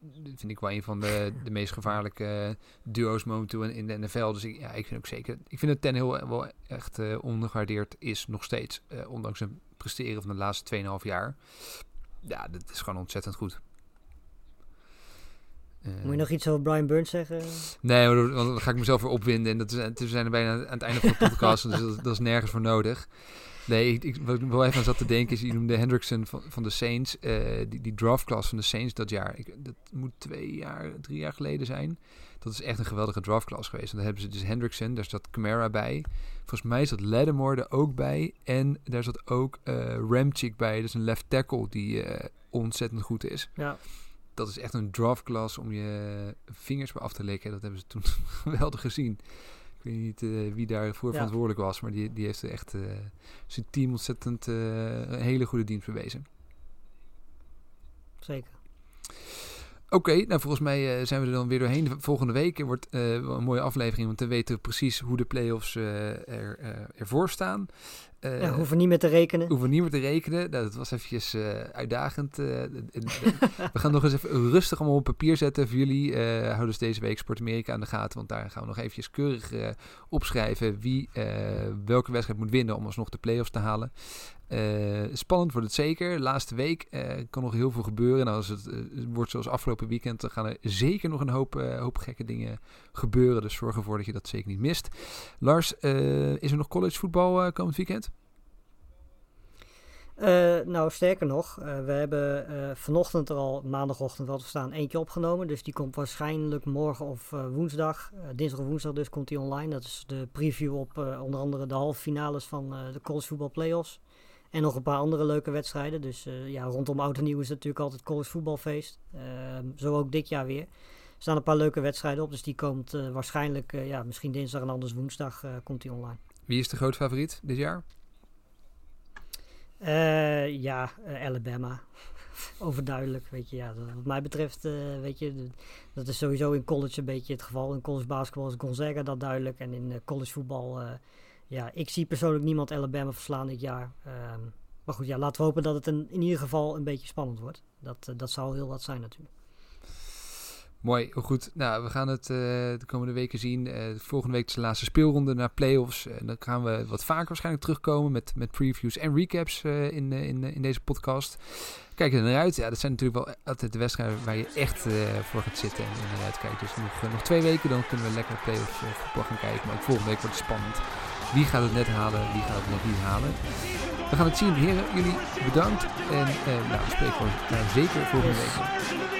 dat vind ik wel een van de, de meest gevaarlijke duo's momenteel in, de NFL. Dus ik, ja, ik vind ook zeker, ik vind dat Tannehill wel echt ondergewaardeerd is nog steeds. ondanks zijn presteren van de laatste 2,5 jaar. Ja, dat is gewoon ontzettend goed. Moet je nog iets over Brian Burns zeggen? Nee, maar dan, dan ga ik mezelf weer opwinden. En dat is, we zijn er bijna aan het einde van de podcast, dus dat, dat is nergens voor nodig. Nee, ik, ik, wat ik wel even aan zat te denken is, je noemde Hendrickson van, van de Saints. eh, die, die draftclass van de Saints dat jaar. Ik, dat moet twee jaar, drie jaar geleden zijn. Dat is echt een geweldige draftclass geweest. En daar hebben ze dus Hendrickson, daar zat Camara bij. Volgens mij zat Lattimore er ook bij. En daar zat ook eh Ramchick bij. Dat is een left tackle die eh, ontzettend goed is Ja, dat is echt een draftclass om je vingers bij af te likken. Dat hebben ze toen geweldig gezien. Ik weet niet eh, wie daarvoor Ja. verantwoordelijk was, maar die, die heeft echt eh, zijn team ontzettend eh, een hele goede dienst bewezen. zeker. Oké, nou volgens mij zijn we er dan weer doorheen. Volgende week wordt een mooie aflevering, want dan weten we precies hoe de playoffs eh er, ervoor staan. Ja, hoeven niet meer te rekenen. hoeven niet meer te rekenen. Nou, dat was eventjes eh, uitdagend. eh, en- en- we gaan nog eens even rustig allemaal op papier zetten voor jullie. Houden dus deze week Sport Amerika aan de gaten. Want daar gaan we nog eventjes keurig opschrijven wie welke wedstrijd moet winnen om alsnog de play-offs te halen. Spannend wordt het zeker. Laatste week kan nog heel veel gebeuren. Nou, als het wordt zoals afgelopen weekend, dan gaan er zeker nog een hoop, hoop gekke dingen gebeuren. Dus zorg ervoor dat je dat zeker niet mist. Lars, eh, is er nog college voetbal eh, komend weekend? Eh, nou, sterker nog, we hebben vanochtend er al maandagochtend wat staan eentje opgenomen. Dus die komt waarschijnlijk morgen of woensdag, dinsdag of woensdag dus, komt die online. Dat is de preview op onder andere de halve finales van de college voetbal playoffs. En nog een paar andere leuke wedstrijden. Dus ja, rondom Oud en Nieuw is natuurlijk altijd college voetbalfeest. Ehm, zo ook dit jaar weer. Er staan een paar leuke wedstrijden op. Dus die komt waarschijnlijk, ja, misschien dinsdag en anders woensdag komt die online. Wie is de groot favoriet dit jaar? ja, Alabama overduidelijk. Weet je, ja, wat mij betreft, weet je, dat is sowieso in college een beetje het geval. In college basketbal is Gonzaga dat duidelijk. En in college voetbal, ja, ik zie persoonlijk niemand Alabama verslaan dit jaar. Um, maar goed, ja, laten we hopen dat het een, in ieder geval een beetje spannend wordt. Dat, dat zou heel wat zijn natuurlijk. Mooi, goed. Nou, we gaan het uh, de komende weken zien. Uh, volgende week is de laatste speelronde naar playoffs. En dan gaan we wat vaker waarschijnlijk terugkomen met, met previews en recaps uh, in, in, in deze podcast. Kijk er naar uit. Ja, dat zijn natuurlijk wel altijd de wedstrijden waar je echt voor gaat zitten en, en naar. Dus nog, nog twee weken, dan kunnen we lekker playoffs voetbal gaan kijken. Maar ook volgende week wordt het spannend. Wie gaat het net halen, wie gaat het net niet halen. We gaan het zien. Heren, jullie bedankt. En nou, we spreken we zeker volgende week.